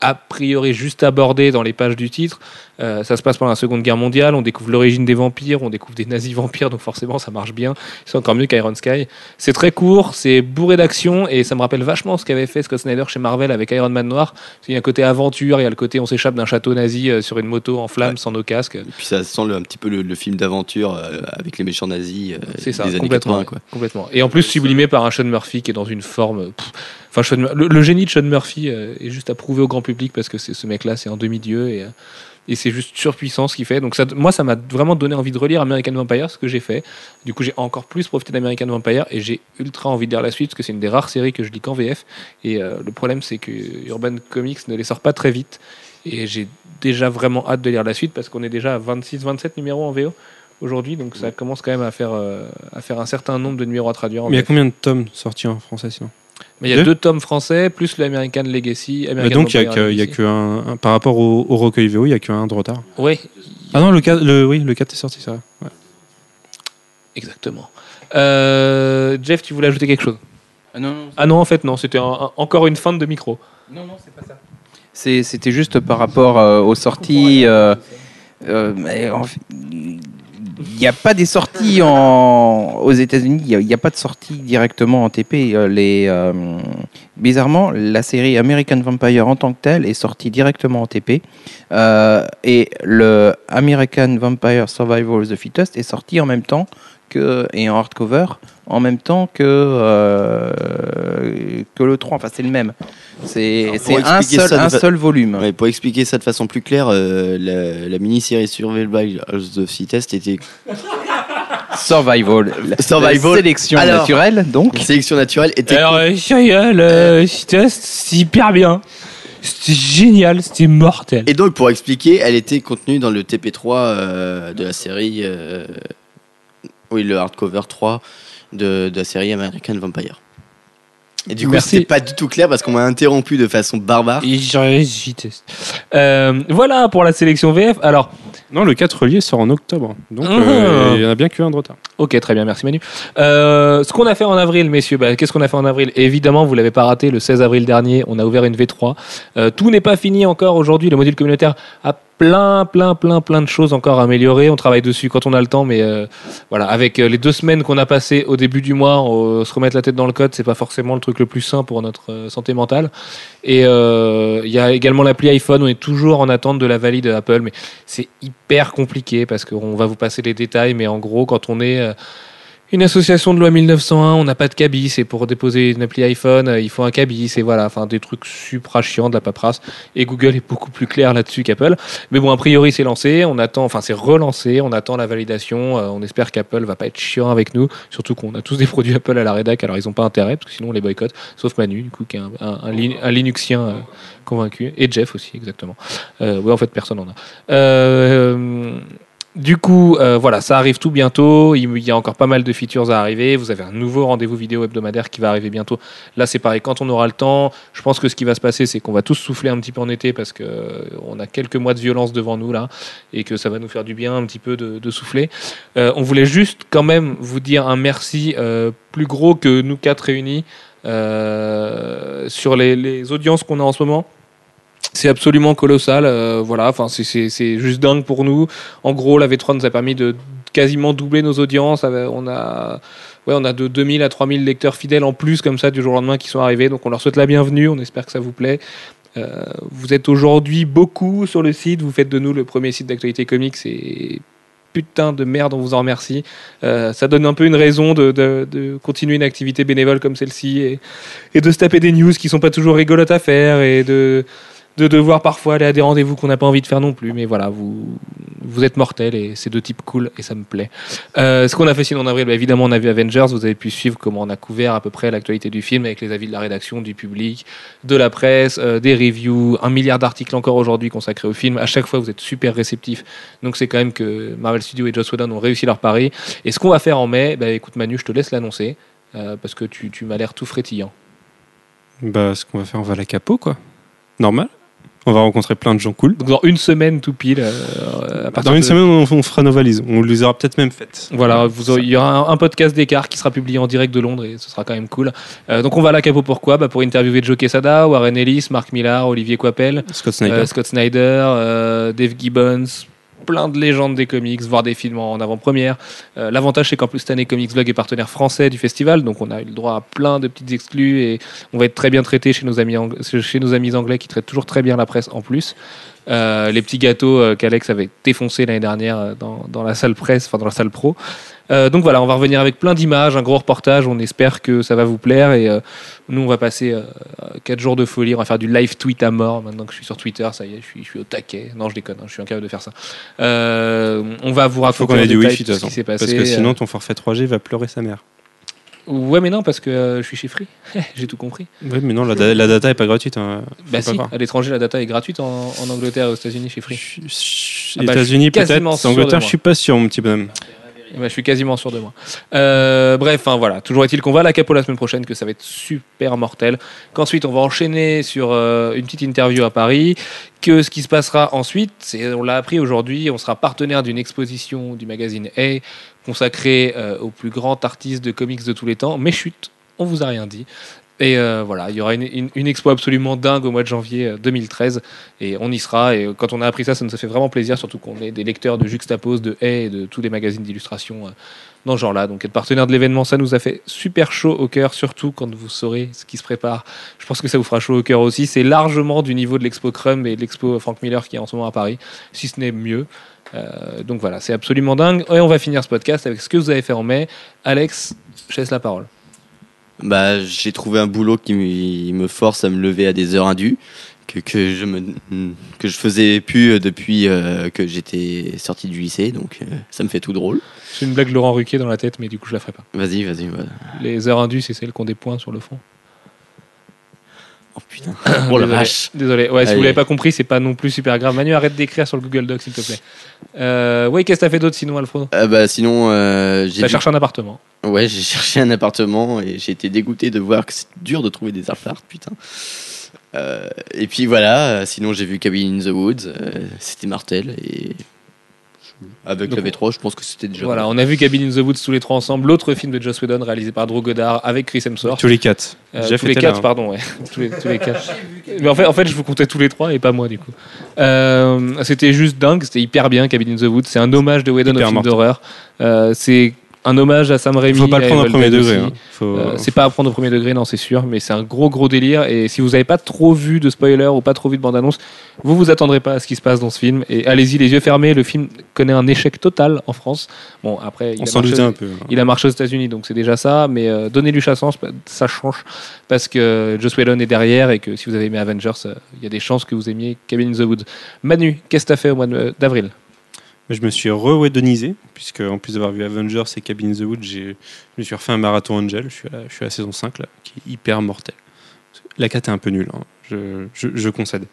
a priori, juste abordé dans les pages du titre. Euh, ça se passe pendant la Seconde Guerre mondiale. On découvre l'origine des vampires, on découvre des nazis vampires, donc forcément, ça marche bien. C'est encore mieux qu'Iron Sky. C'est très court, c'est bourré d'action, et ça me rappelle vachement ce qu'avait fait Scott Snyder chez Marvel avec Iron Man Noir. Il y a un côté aventure, il y a le côté on s'échappe d'un château nazi euh, sur une moto en flammes Ouais. sans nos casques. Et puis ça sent le- un petit peu le, le film d'aventure euh, avec les méchants nazis euh, C'est ça, des années complètement. 80. Quoi. complètement. Et en plus, sublimé par un Sean Murphy qui est dans une forme. pff, Enfin, Sean le, le génie de Sean Murphy est juste à prouver au grand public parce que c'est ce mec-là, c'est un demi-dieu et, et c'est juste surpuissant ce qu'il fait. Donc, ça, moi, ça m'a vraiment donné envie de relire American Vampire, ce que j'ai fait. Du coup, j'ai encore plus profité d'American Vampire et j'ai ultra envie de lire la suite parce que c'est une des rares séries que je lis qu'en VF. Et euh, le problème, c'est que Urban Comics ne les sort pas très vite. Et j'ai déjà vraiment hâte de lire la suite parce qu'on est déjà à 26-27 numéros en VO aujourd'hui. Donc, ça commence quand même à faire, euh, à faire un certain nombre de numéros à traduire en Mais il y a combien de tomes sortis en français sinon? Mais il y a Deux deux tomes français, plus l'American Legacy. Mais American Donc il y a Vampire que, il y a Legacy. que un, un- par rapport au, au recueil VO, il y a qu'un de retard. Ouais, Ah non, le 4, le, oui, le 4 est sorti, ça. Ouais. exactement. Euh, Jeff, tu voulais ajouter quelque chose? Ah non, non, Ah non, en fait, non, c'était un- un- encore une fin de micro. Non, non, c'est pas ça. C'est- C'était juste par rapport euh, aux sorties. euh, euh, mais en fait, Il n'y a pas des sorties en... aux États-Unis, il n'y a, pas de sortie directement en TP. Euh, Les, euh, bizarrement, la série American Vampire en tant que telle est sortie directement en TP. Euh, et le American Vampire Survival of the Fittest est sorti en même temps que, et en hardcover en même temps que, euh, que le 3. Enfin, c'est le même. C'est un, seul, un fa- seul volume. Ouais, pour expliquer ça de façon plus claire, euh, la, la mini-série Survival of the Fittest était Survival. Survival. la sélection Alors. naturelle, donc. sélection naturelle était Alors, euh, Shia, le test, c'est hyper bien. C'était génial, c'était mortel. Et donc, pour expliquer, elle était contenue dans le TP3 euh, de la série. Oui, le hardcover 3 de, de la série American Vampire. Et du coup, c'était pas du tout clair parce qu'on m'a interrompu de façon barbare. Euh, voilà pour la sélection VF. Alors, Non, le 4 relié sort en octobre. Donc, Ah. euh, il y en a bien qu'un de retard. Ok, très bien, merci Manu. Euh, ce qu'on a fait en avril, messieurs, bah, qu'est-ce qu'on a fait en avril? Évidemment, vous l'avez pas raté, le 16 avril dernier, on a ouvert une V3. Euh, tout n'est pas fini encore aujourd'hui. Le module communautaire a plein, plein, plein, plein de choses encore à améliorer. On travaille dessus quand on a le temps, mais euh, voilà, avec les deux semaines qu'on a passées au début du mois, se remettre la tête dans le code, c'est pas forcément le truc le plus sain pour notre santé mentale. Et il y a également l'appli iPhone. On est toujours en attente de la valide Apple, mais c'est hyper compliqué parce qu'on va vous passer les détails. Mais en gros, quand on est euh, une association de loi 1901, on n'a pas de cabis. Et pour déposer une appli iPhone, euh, il faut un cabis. Et voilà, enfin des trucs supra chiants de la paperasse. Et Google est beaucoup plus clair là-dessus qu'Apple. Mais bon, a priori, c'est lancé. On attend, enfin, c'est relancé. On attend la validation. Euh, on espère qu'Apple va pas être chiant avec nous. Surtout qu'on a tous des produits Apple à la rédac. Alors, ils n'ont pas intérêt parce que sinon, on les boycotte. Sauf Manu, du coup, qui est un, un- un Lin- un Linuxien convaincu. Et Jeff aussi, exactement. Ouais, en fait, personne en a. Du coup, euh, voilà, ça arrive tout bientôt. Il y a encore pas mal de features à arriver. Vous avez un nouveau rendez-vous vidéo hebdomadaire qui va arriver bientôt. Là, c'est pareil, quand on aura le temps, je pense que ce qui va se passer, c'est qu'on va tous souffler un petit peu en été parce que euh, on a quelques mois de violence devant nous là et que ça va nous faire du bien un petit peu de, souffler. Euh, on voulait juste quand même vous dire un merci plus gros que nous quatre réunis sur les audiences qu'on a en ce moment. C'est absolument colossal, euh, voilà. Enfin, c'est- juste dingue pour nous. En gros, la V3 nous a permis de quasiment doubler nos audiences. On a, ouais, on a de 2000 à 3000 lecteurs fidèles en plus comme ça du jour au lendemain qui sont arrivés. Donc, on leur souhaite la bienvenue. On espère que ça vous plaît. Euh, vous êtes aujourd'hui beaucoup sur le site. Vous faites de nous le premier site d'actualité comics. C'est putain de merde, on vous en remercie. Euh, ça donne un peu une raison de, continuer une activité bénévole comme celle-ci et, et de se taper des news qui sont pas toujours rigolotes à faire et de, de devoir parfois aller à des rendez-vous qu'on n'a pas envie de faire non plus. Mais voilà, vous, vous êtes mortels et c'est de type cool et ça me plaît. Euh, ce qu'on a fait sinon en avril, bah, évidemment, on a vu Avengers. Vous avez pu suivre comment on a couvert à peu près l'actualité du film avec les avis de la rédaction, du public, de la presse, euh, des reviews, un milliard d'articles encore aujourd'hui consacrés au film. À chaque fois, vous êtes super réceptifs. Donc c'est quand même que Marvel Studios et Joss Whedon ont réussi leur pari. Et ce qu'on va faire en mai, bah, écoute Manu, je te laisse l'annoncer euh, parce que tu, tu m'as l'air tout frétillant. Bah, ce qu'on va faire, on va à la capot, quoi. Normal. On va rencontrer plein de gens cool. Donc dans une semaine tout pile. euh, à Dans une de- semaine, on, on fera nos valises. On les aura peut-être même faites. Voilà, vous aurez- il y aura un, un podcast d'écart qui sera publié en direct de Londres et ce sera quand même cool. Euh, donc on va à la capo pourquoi bah Pour interviewer Joe Quesada, Warren Ellis, Mark Millar, Olivier Coipel, Scott Snyder. euh, Scott Snyder, Dave Gibbons, plein de légendes des comics, voire des films en avant-première. Euh, L'avantage, c'est qu'en plus, cette année, Comics Blog est partenaire français du festival, donc on a eu le droit à plein de petites exclus et on va être très bien traité chez nos amis, anglais qui traitent toujours très bien la presse en plus. Euh, les petits gâteaux euh, qu'Alex avait défoncés l'année dernière dans la salle presse, enfin dans la salle pro. Euh, donc voilà, on va revenir avec plein d'images, un gros reportage. On espère que ça va vous plaire et euh, nous on va passer euh, quatre jours de folie. On va faire du live tweet à mort maintenant que je suis sur Twitter. Ça y est, je suis, je suis au taquet. Non, je déconne, hein, je suis incapable de faire ça. Euh, on va vous raconter faut qu'on en ait du wifi tout ce qui s'est Parce passé. que sinon, ton forfait 3G va pleurer sa mère. Ouais, mais non, parce que euh, je suis chez Free. J'ai tout compris. Ouais, mais non, la, da- la data est pas gratuite. hein. Bah si, à l'étranger, la data est gratuite en, en Angleterre et aux États-Unis chez Free. Ah bah, États-Unis peut-être. de Angleterre, je suis pas sûr, mon petit bonhomme. Je suis quasiment sûr de moi. Euh, bref, hein, voilà. Toujours est-il qu'on va à la capo la semaine prochaine, que ça va être super mortel. Qu'ensuite, on va enchaîner sur euh, une petite interview à Paris. Que ce qui se passera ensuite, c'est, on l'a appris aujourd'hui, on sera partenaire d'une exposition du magazine A consacrée euh, au plus grand artiste de comics de tous les temps. Mais chut, on vous a rien dit. Et euh, voilà, il y aura une, une- expo absolument dingue au mois de janvier euh, 2013 et on y sera. Et euh, quand on a appris ça, ça nous a fait vraiment plaisir, surtout qu'on est des lecteurs de Juxtapose, de Hay et de tous les magazines d'illustration euh, dans ce genre-là. Donc être partenaire de l'événement, ça nous a fait super chaud au cœur, surtout quand vous saurez ce qui se prépare. Je pense que ça vous fera chaud au cœur aussi. C'est largement du niveau de l'expo Crum et de l'expo Frank Miller qui est en ce moment à Paris, si ce n'est mieux. Euh, donc voilà, c'est absolument dingue. Et on va finir ce podcast avec ce que vous avez fait en mai. Alex, je laisse la parole. Bah, j'ai trouvé un boulot qui me force à me lever à des heures indues que, que je me que je faisais plus depuis euh, que j'étais sorti du lycée, donc euh, ça me fait tout drôle. J'ai une blague Laurent Ruquier dans la tête, mais du coup je la ferai pas. Vas-y, vas-y. voilà. Les heures indues, c'est celles qui ont des points sur le fond. Oh putain. Oh la Désolé. vache. Désolé. Ouais, si Allez. vous l'avez pas compris, c'est pas non plus super grave. Manu, arrête d'écrire sur le Google Doc, s'il te plaît. Euh, oui, qu'est-ce que t'as fait d'autre sinon, Alfredo? Euh, bah, sinon, euh, j'ai T'as vu- cherché un appartement. Ouais, j'ai cherché un appartement et j'ai été dégoûté de voir que c'est dur de trouver des apparts, putain. Euh, et puis voilà, euh, sinon j'ai vu Cabin in the Woods, euh, c'était Martel et avec Donc, la V3, je pense que c'était déjà. Voilà, on a vu Cabin in the Woods tous les trois ensemble. L'autre film de Joss Whedon réalisé par Drew Goddard avec Chris Hemsworth. Tous les quatre. Euh, Jeff tous les quatre, là, hein. pardon, ouais. tous, les, tous les quatre. Mais en fait, en fait, je vous comptais tous les trois et pas moi, du coup. Euh, c'était juste dingue, c'était hyper bien, Cabin in the Woods. C'est un hommage de Whedon au film d'horreur. Euh, c'est un hommage à Sam Raimi. Faut pas le prendre au premier degré. hein. Faut- Euh, c'est pas à prendre au premier degré, non, c'est sûr, mais c'est un gros gros délire. Et si vous n'avez pas trop vu de spoiler ou pas trop vu de bande-annonce, vous vous attendrez pas à ce qui se passe dans ce film. Et allez-y, les yeux fermés. Le film connaît un échec total en France. Bon, après, il On a s'en marché doutait un peu. hein. il a marché aux États-Unis, donc c'est déjà ça. Mais euh, donnez-lui chance, ça change parce que Joss Whedon est derrière et que si vous avez aimé Avengers, euh, il y a des chances que vous aimiez Cabin in the Woods. Manu, qu'est-ce que t'as fait au mois d'avril? Je me suis re-wedonisé, puisque en plus d'avoir vu Avengers et Cabin in the Woods, j'ai- je me suis refait un marathon Angel. Je suis à, je suis à la saison 5, là, qui est hyper mortel. La 4 est un peu nulle, hein. je, je- je concède.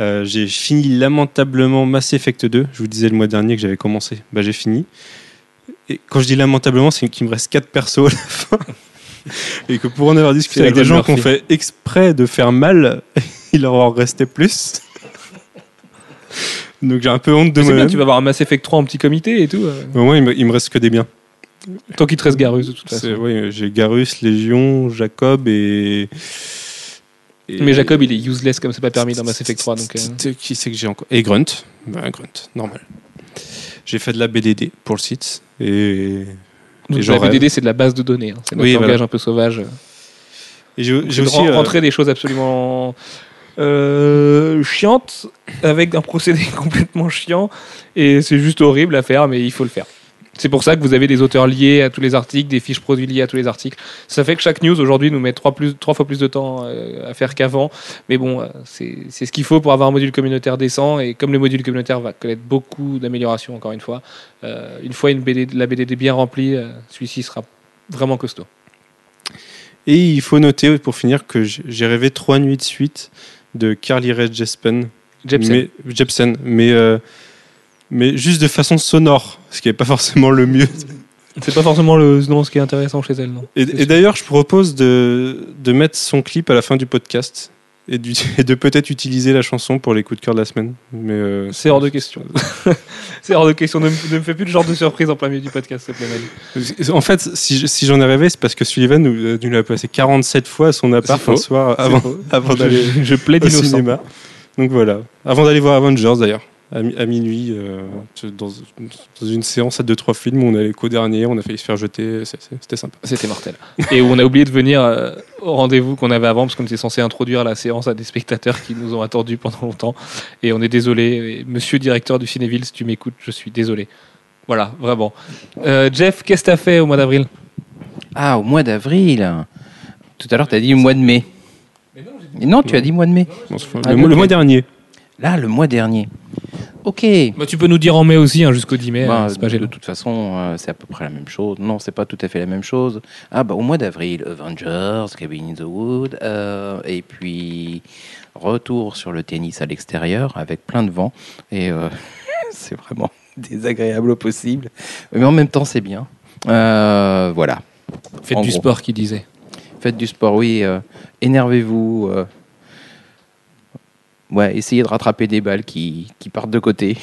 Euh, j'ai fini lamentablement Mass Effect 2. Je vous disais le mois dernier que j'avais commencé. Bah, j'ai fini. Et quand je dis lamentablement, c'est qu'il me reste 4 persos à la fin. Et que pour en avoir discuté avec des gens qui ont fait exprès de faire mal, il leur en restait plus. Donc j'ai un peu honte de C'est bien, tu vas avoir un Mass Effect 3 en petit comité et tout. euh, Au moins, il me, il me reste que des biens. tant qu'il te reste Garus, de toute façon. oui, j'ai Garus, Légion, Jacob et. et- Mais Jacob, il est useless comme c'est pas permis dans Mass Effect 3. Donc, euh, Qui c'est que j'ai encore? Et Grunt. Bah, Grunt, normal. J'ai fait de la BDD pour le site. Et, donc Et la. BDD, c'est de la base de données. hein. C'est notre Oui, langage voilà. un peu sauvage. et j'ai aussi. euh, rentré des choses absolument euh, chiantes avec un procédé complètement chiant et c'est juste horrible à faire mais il faut le faire. C'est pour ça que vous avez des auteurs liés à tous les articles, des fiches produits liées à tous les articles. Ça fait que chaque news aujourd'hui nous met trois, plus, trois fois plus de temps euh, à faire qu'avant. Mais bon, euh, c'est ce qu'il faut pour avoir un module communautaire décent. Et comme le module communautaire va connaître beaucoup d'améliorations, encore une fois, une fois une BD, la BDD bien remplie, celui-ci sera vraiment costaud. Et il faut noter, pour finir, que j'ai rêvé trois nuits de suite de Carly Rae Jepsen. Jepsen. Mais, Jepsen, mais, euh, mais juste de façon sonore, ce qui n'est pas forcément le mieux. C'est pas forcément le, non, ce qui est intéressant chez elle, non. Et, d'ailleurs, je propose de, de mettre son clip à la fin du podcast et, du- et de peut-être utiliser la chanson pour les coups de cœur de la semaine. Mais euh, C'est hors de question. c'est hors de question. Ne, me- ne me fais plus le genre de surprise en plein milieu du podcast, s'il te plaît. En fait, si, je- si j'en ai rêvé, c'est parce que Sullivan nous, euh, nous l'a passé 47 fois à son appart un soir avant, avant d'aller je, je plaide au innocent. cinéma. Donc voilà. Avant d'aller voir Avengers d'ailleurs, à, mi- à minuit, euh, dans, dans une séance à 2-3 films où on allait qu'au dernier, on a failli se faire jeter, c'était sympa. C'était mortel. Et où on a oublié de venir euh, au rendez-vous qu'on avait avant, parce qu'on était censé introduire la séance à des spectateurs qui nous ont attendus pendant longtemps. Et on est désolé. Et Monsieur directeur du Cinéville, si tu m'écoutes, je suis désolé. Voilà, vraiment. Euh, Jeff, qu'est-ce que t'as fait au mois d'avril? Ah, au mois d'avril. Tout à l'heure, tu as dit le mois de mai. Et non, tu as dit mois de mai. Ah, le, donc, mois- le mois mais- dernier. Là, le mois dernier. Ok. bah, Tu peux nous dire en mai aussi, hein, jusqu'au 10 mai. Bah, euh, pas de toute façon, euh, c'est à peu près la même chose. Non, c'est pas tout à fait la même chose. Ah bah au mois d'avril, Avengers, Cabin in the Wood, euh, et puis retour sur le tennis à l'extérieur avec plein de vent. Et c'est vraiment désagréable au possible, mais en même temps c'est bien. Voilà. Faites en du gros. sport, qui disait. Faites du sport, oui. Énervez-vous. Euh, ouais, essayez de rattraper des balles qui, qui partent de côté.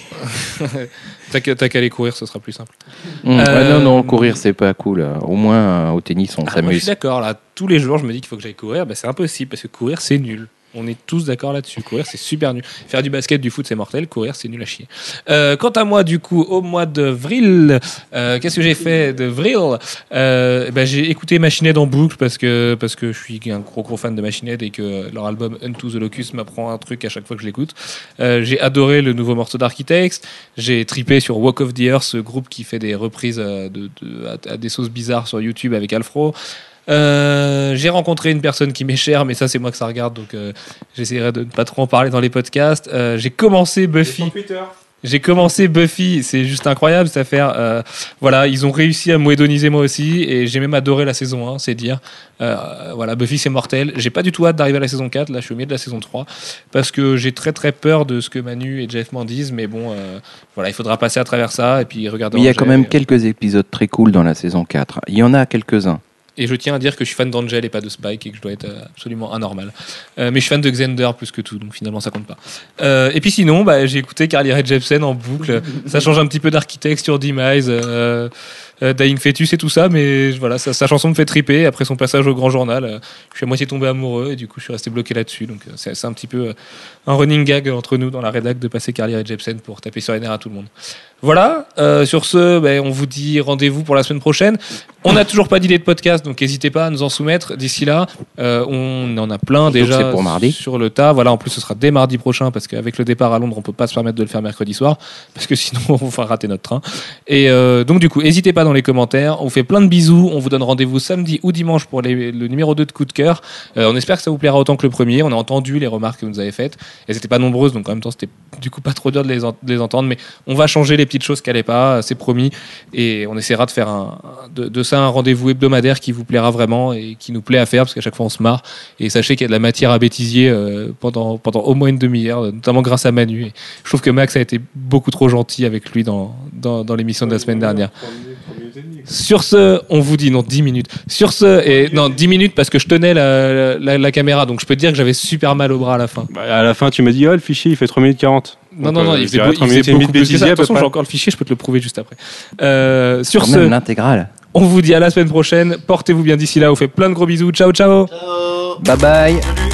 T'as qu'à aller courir, ce sera plus simple. Ouais, Euh, non, non, courir, c'est pas cool. Au moins, euh, au tennis, on Ah, moi, je suis s'amuse. d'accord, là, tous les jours, je me dis qu'il faut que j'aille courir. Bah, c'est impossible parce que courir, c'est nul. On est tous d'accord là-dessus. Courir, c'est super nul. Faire du basket, du foot, c'est mortel. Courir, c'est nul à chier. Euh, quant à moi, du coup, au mois d'avril, euh, qu'est-ce que j'ai fait de vril euh, bah, J'ai écouté Machine en boucle parce que, parce que je suis un gros gros fan de Machine et que leur album Unto the Locust m'apprend un truc à chaque fois que je l'écoute. Euh, j'ai adoré le nouveau morceau d'Architects. J'ai tripé sur Walk of the Earth, ce groupe qui fait des reprises euh, de, de- à, à des sauces bizarres sur YouTube avec Alfro. Euh, j'ai rencontré une personne qui m'est chère, mais ça c'est moi que ça regarde, donc euh, j'essaierai de ne pas trop en parler dans les podcasts. Euh, j'ai commencé Buffy. J'ai commencé Buffy, c'est juste incroyable cette affaire. Euh, voilà, ils ont réussi à m'hédoniser moi aussi et j'ai même adoré la saison 1, c'est dire. Euh, voilà, Buffy c'est mortel. J'ai pas du tout hâte d'arriver à la saison 4, là je suis au milieu de la saison 3 parce que j'ai très très peur de ce que Manu et Jeff m'en disent, mais bon, euh, voilà, il faudra passer à travers ça et puis regarder. Mais il y a quand même et- quelques épisodes très cool dans la saison 4. Il y en a quelques-uns. Et je tiens à dire que je suis fan d'Angel et pas de Spike et que je dois être euh, absolument anormal. Euh, mais je suis fan de Xander plus que tout, donc finalement ça compte pas. Euh, et puis sinon, bah, j'ai écouté Carly Rae Jepsen en boucle. ça change un petit peu d'architecte sur Demise, Dying Fetus et tout ça, mais voilà, sa, sa chanson me fait triper. Après son passage au grand journal, euh, je suis à moitié tombé amoureux et du coup je suis resté bloqué là-dessus. Donc euh, c'est un petit peu euh, un running gag entre nous dans la rédac de passer Carly Rae Jepsen pour taper sur les nerfs à tout le monde. Voilà, euh, sur ce, ben, on vous dit rendez-vous pour la semaine prochaine. On n'a toujours pas d'idée de podcast, donc n'hésitez pas à nous en soumettre d'ici là. Euh, on en a plein déjà pour mardi. sur le tas. Voilà, en plus ce sera dès mardi prochain parce qu'avec le départ à Londres, on peut pas se permettre de le faire mercredi soir parce que sinon on va rater notre train. Et euh, donc du coup, n'hésitez pas dans les commentaires. On vous fait plein de bisous. On vous donne rendez-vous samedi ou dimanche pour le numéro 2 de coup de cœur. Euh, on espère que ça vous plaira autant que le premier. On a entendu les remarques que vous nous avez faites. Elles n'étaient pas nombreuses, donc en même temps c'était du coup pas trop dur de les, entendre. Mais on va changer les petites choses qui n'allaient pas, c'est promis. Et on essaiera de faire un, de, ça un rendez-vous hebdomadaire qui vous plaira vraiment et qui nous plaît à faire parce qu'à chaque fois on se marre. Et sachez qu'il y a de la matière à bêtisier euh, pendant, au moins une demi-heure, notamment grâce à Manu. Je trouve que Max a été beaucoup trop gentil avec lui dans, dans l'émission de la semaine dernière. Sur ce, on vous dit, non, 10 minutes. Sur ce, et non, 10 minutes parce que je tenais la, la, la caméra, donc je peux te dire que j'avais super mal au bras à la fin. Bah, à la fin, tu m'as dit, oh, le fichier, il fait 3 minutes 40. Non, Donc, non, non, euh, il faisait, beau- il 3 faisait beaucoup plus que ça. façon, j'ai encore le fichier, je peux te le prouver juste après. Euh, sur Quand ce, même l'intégrale. on vous dit à la semaine prochaine. Portez-vous bien d'ici là. On vous fait plein de gros bisous. Ciao, ciao. Bye bye. Salut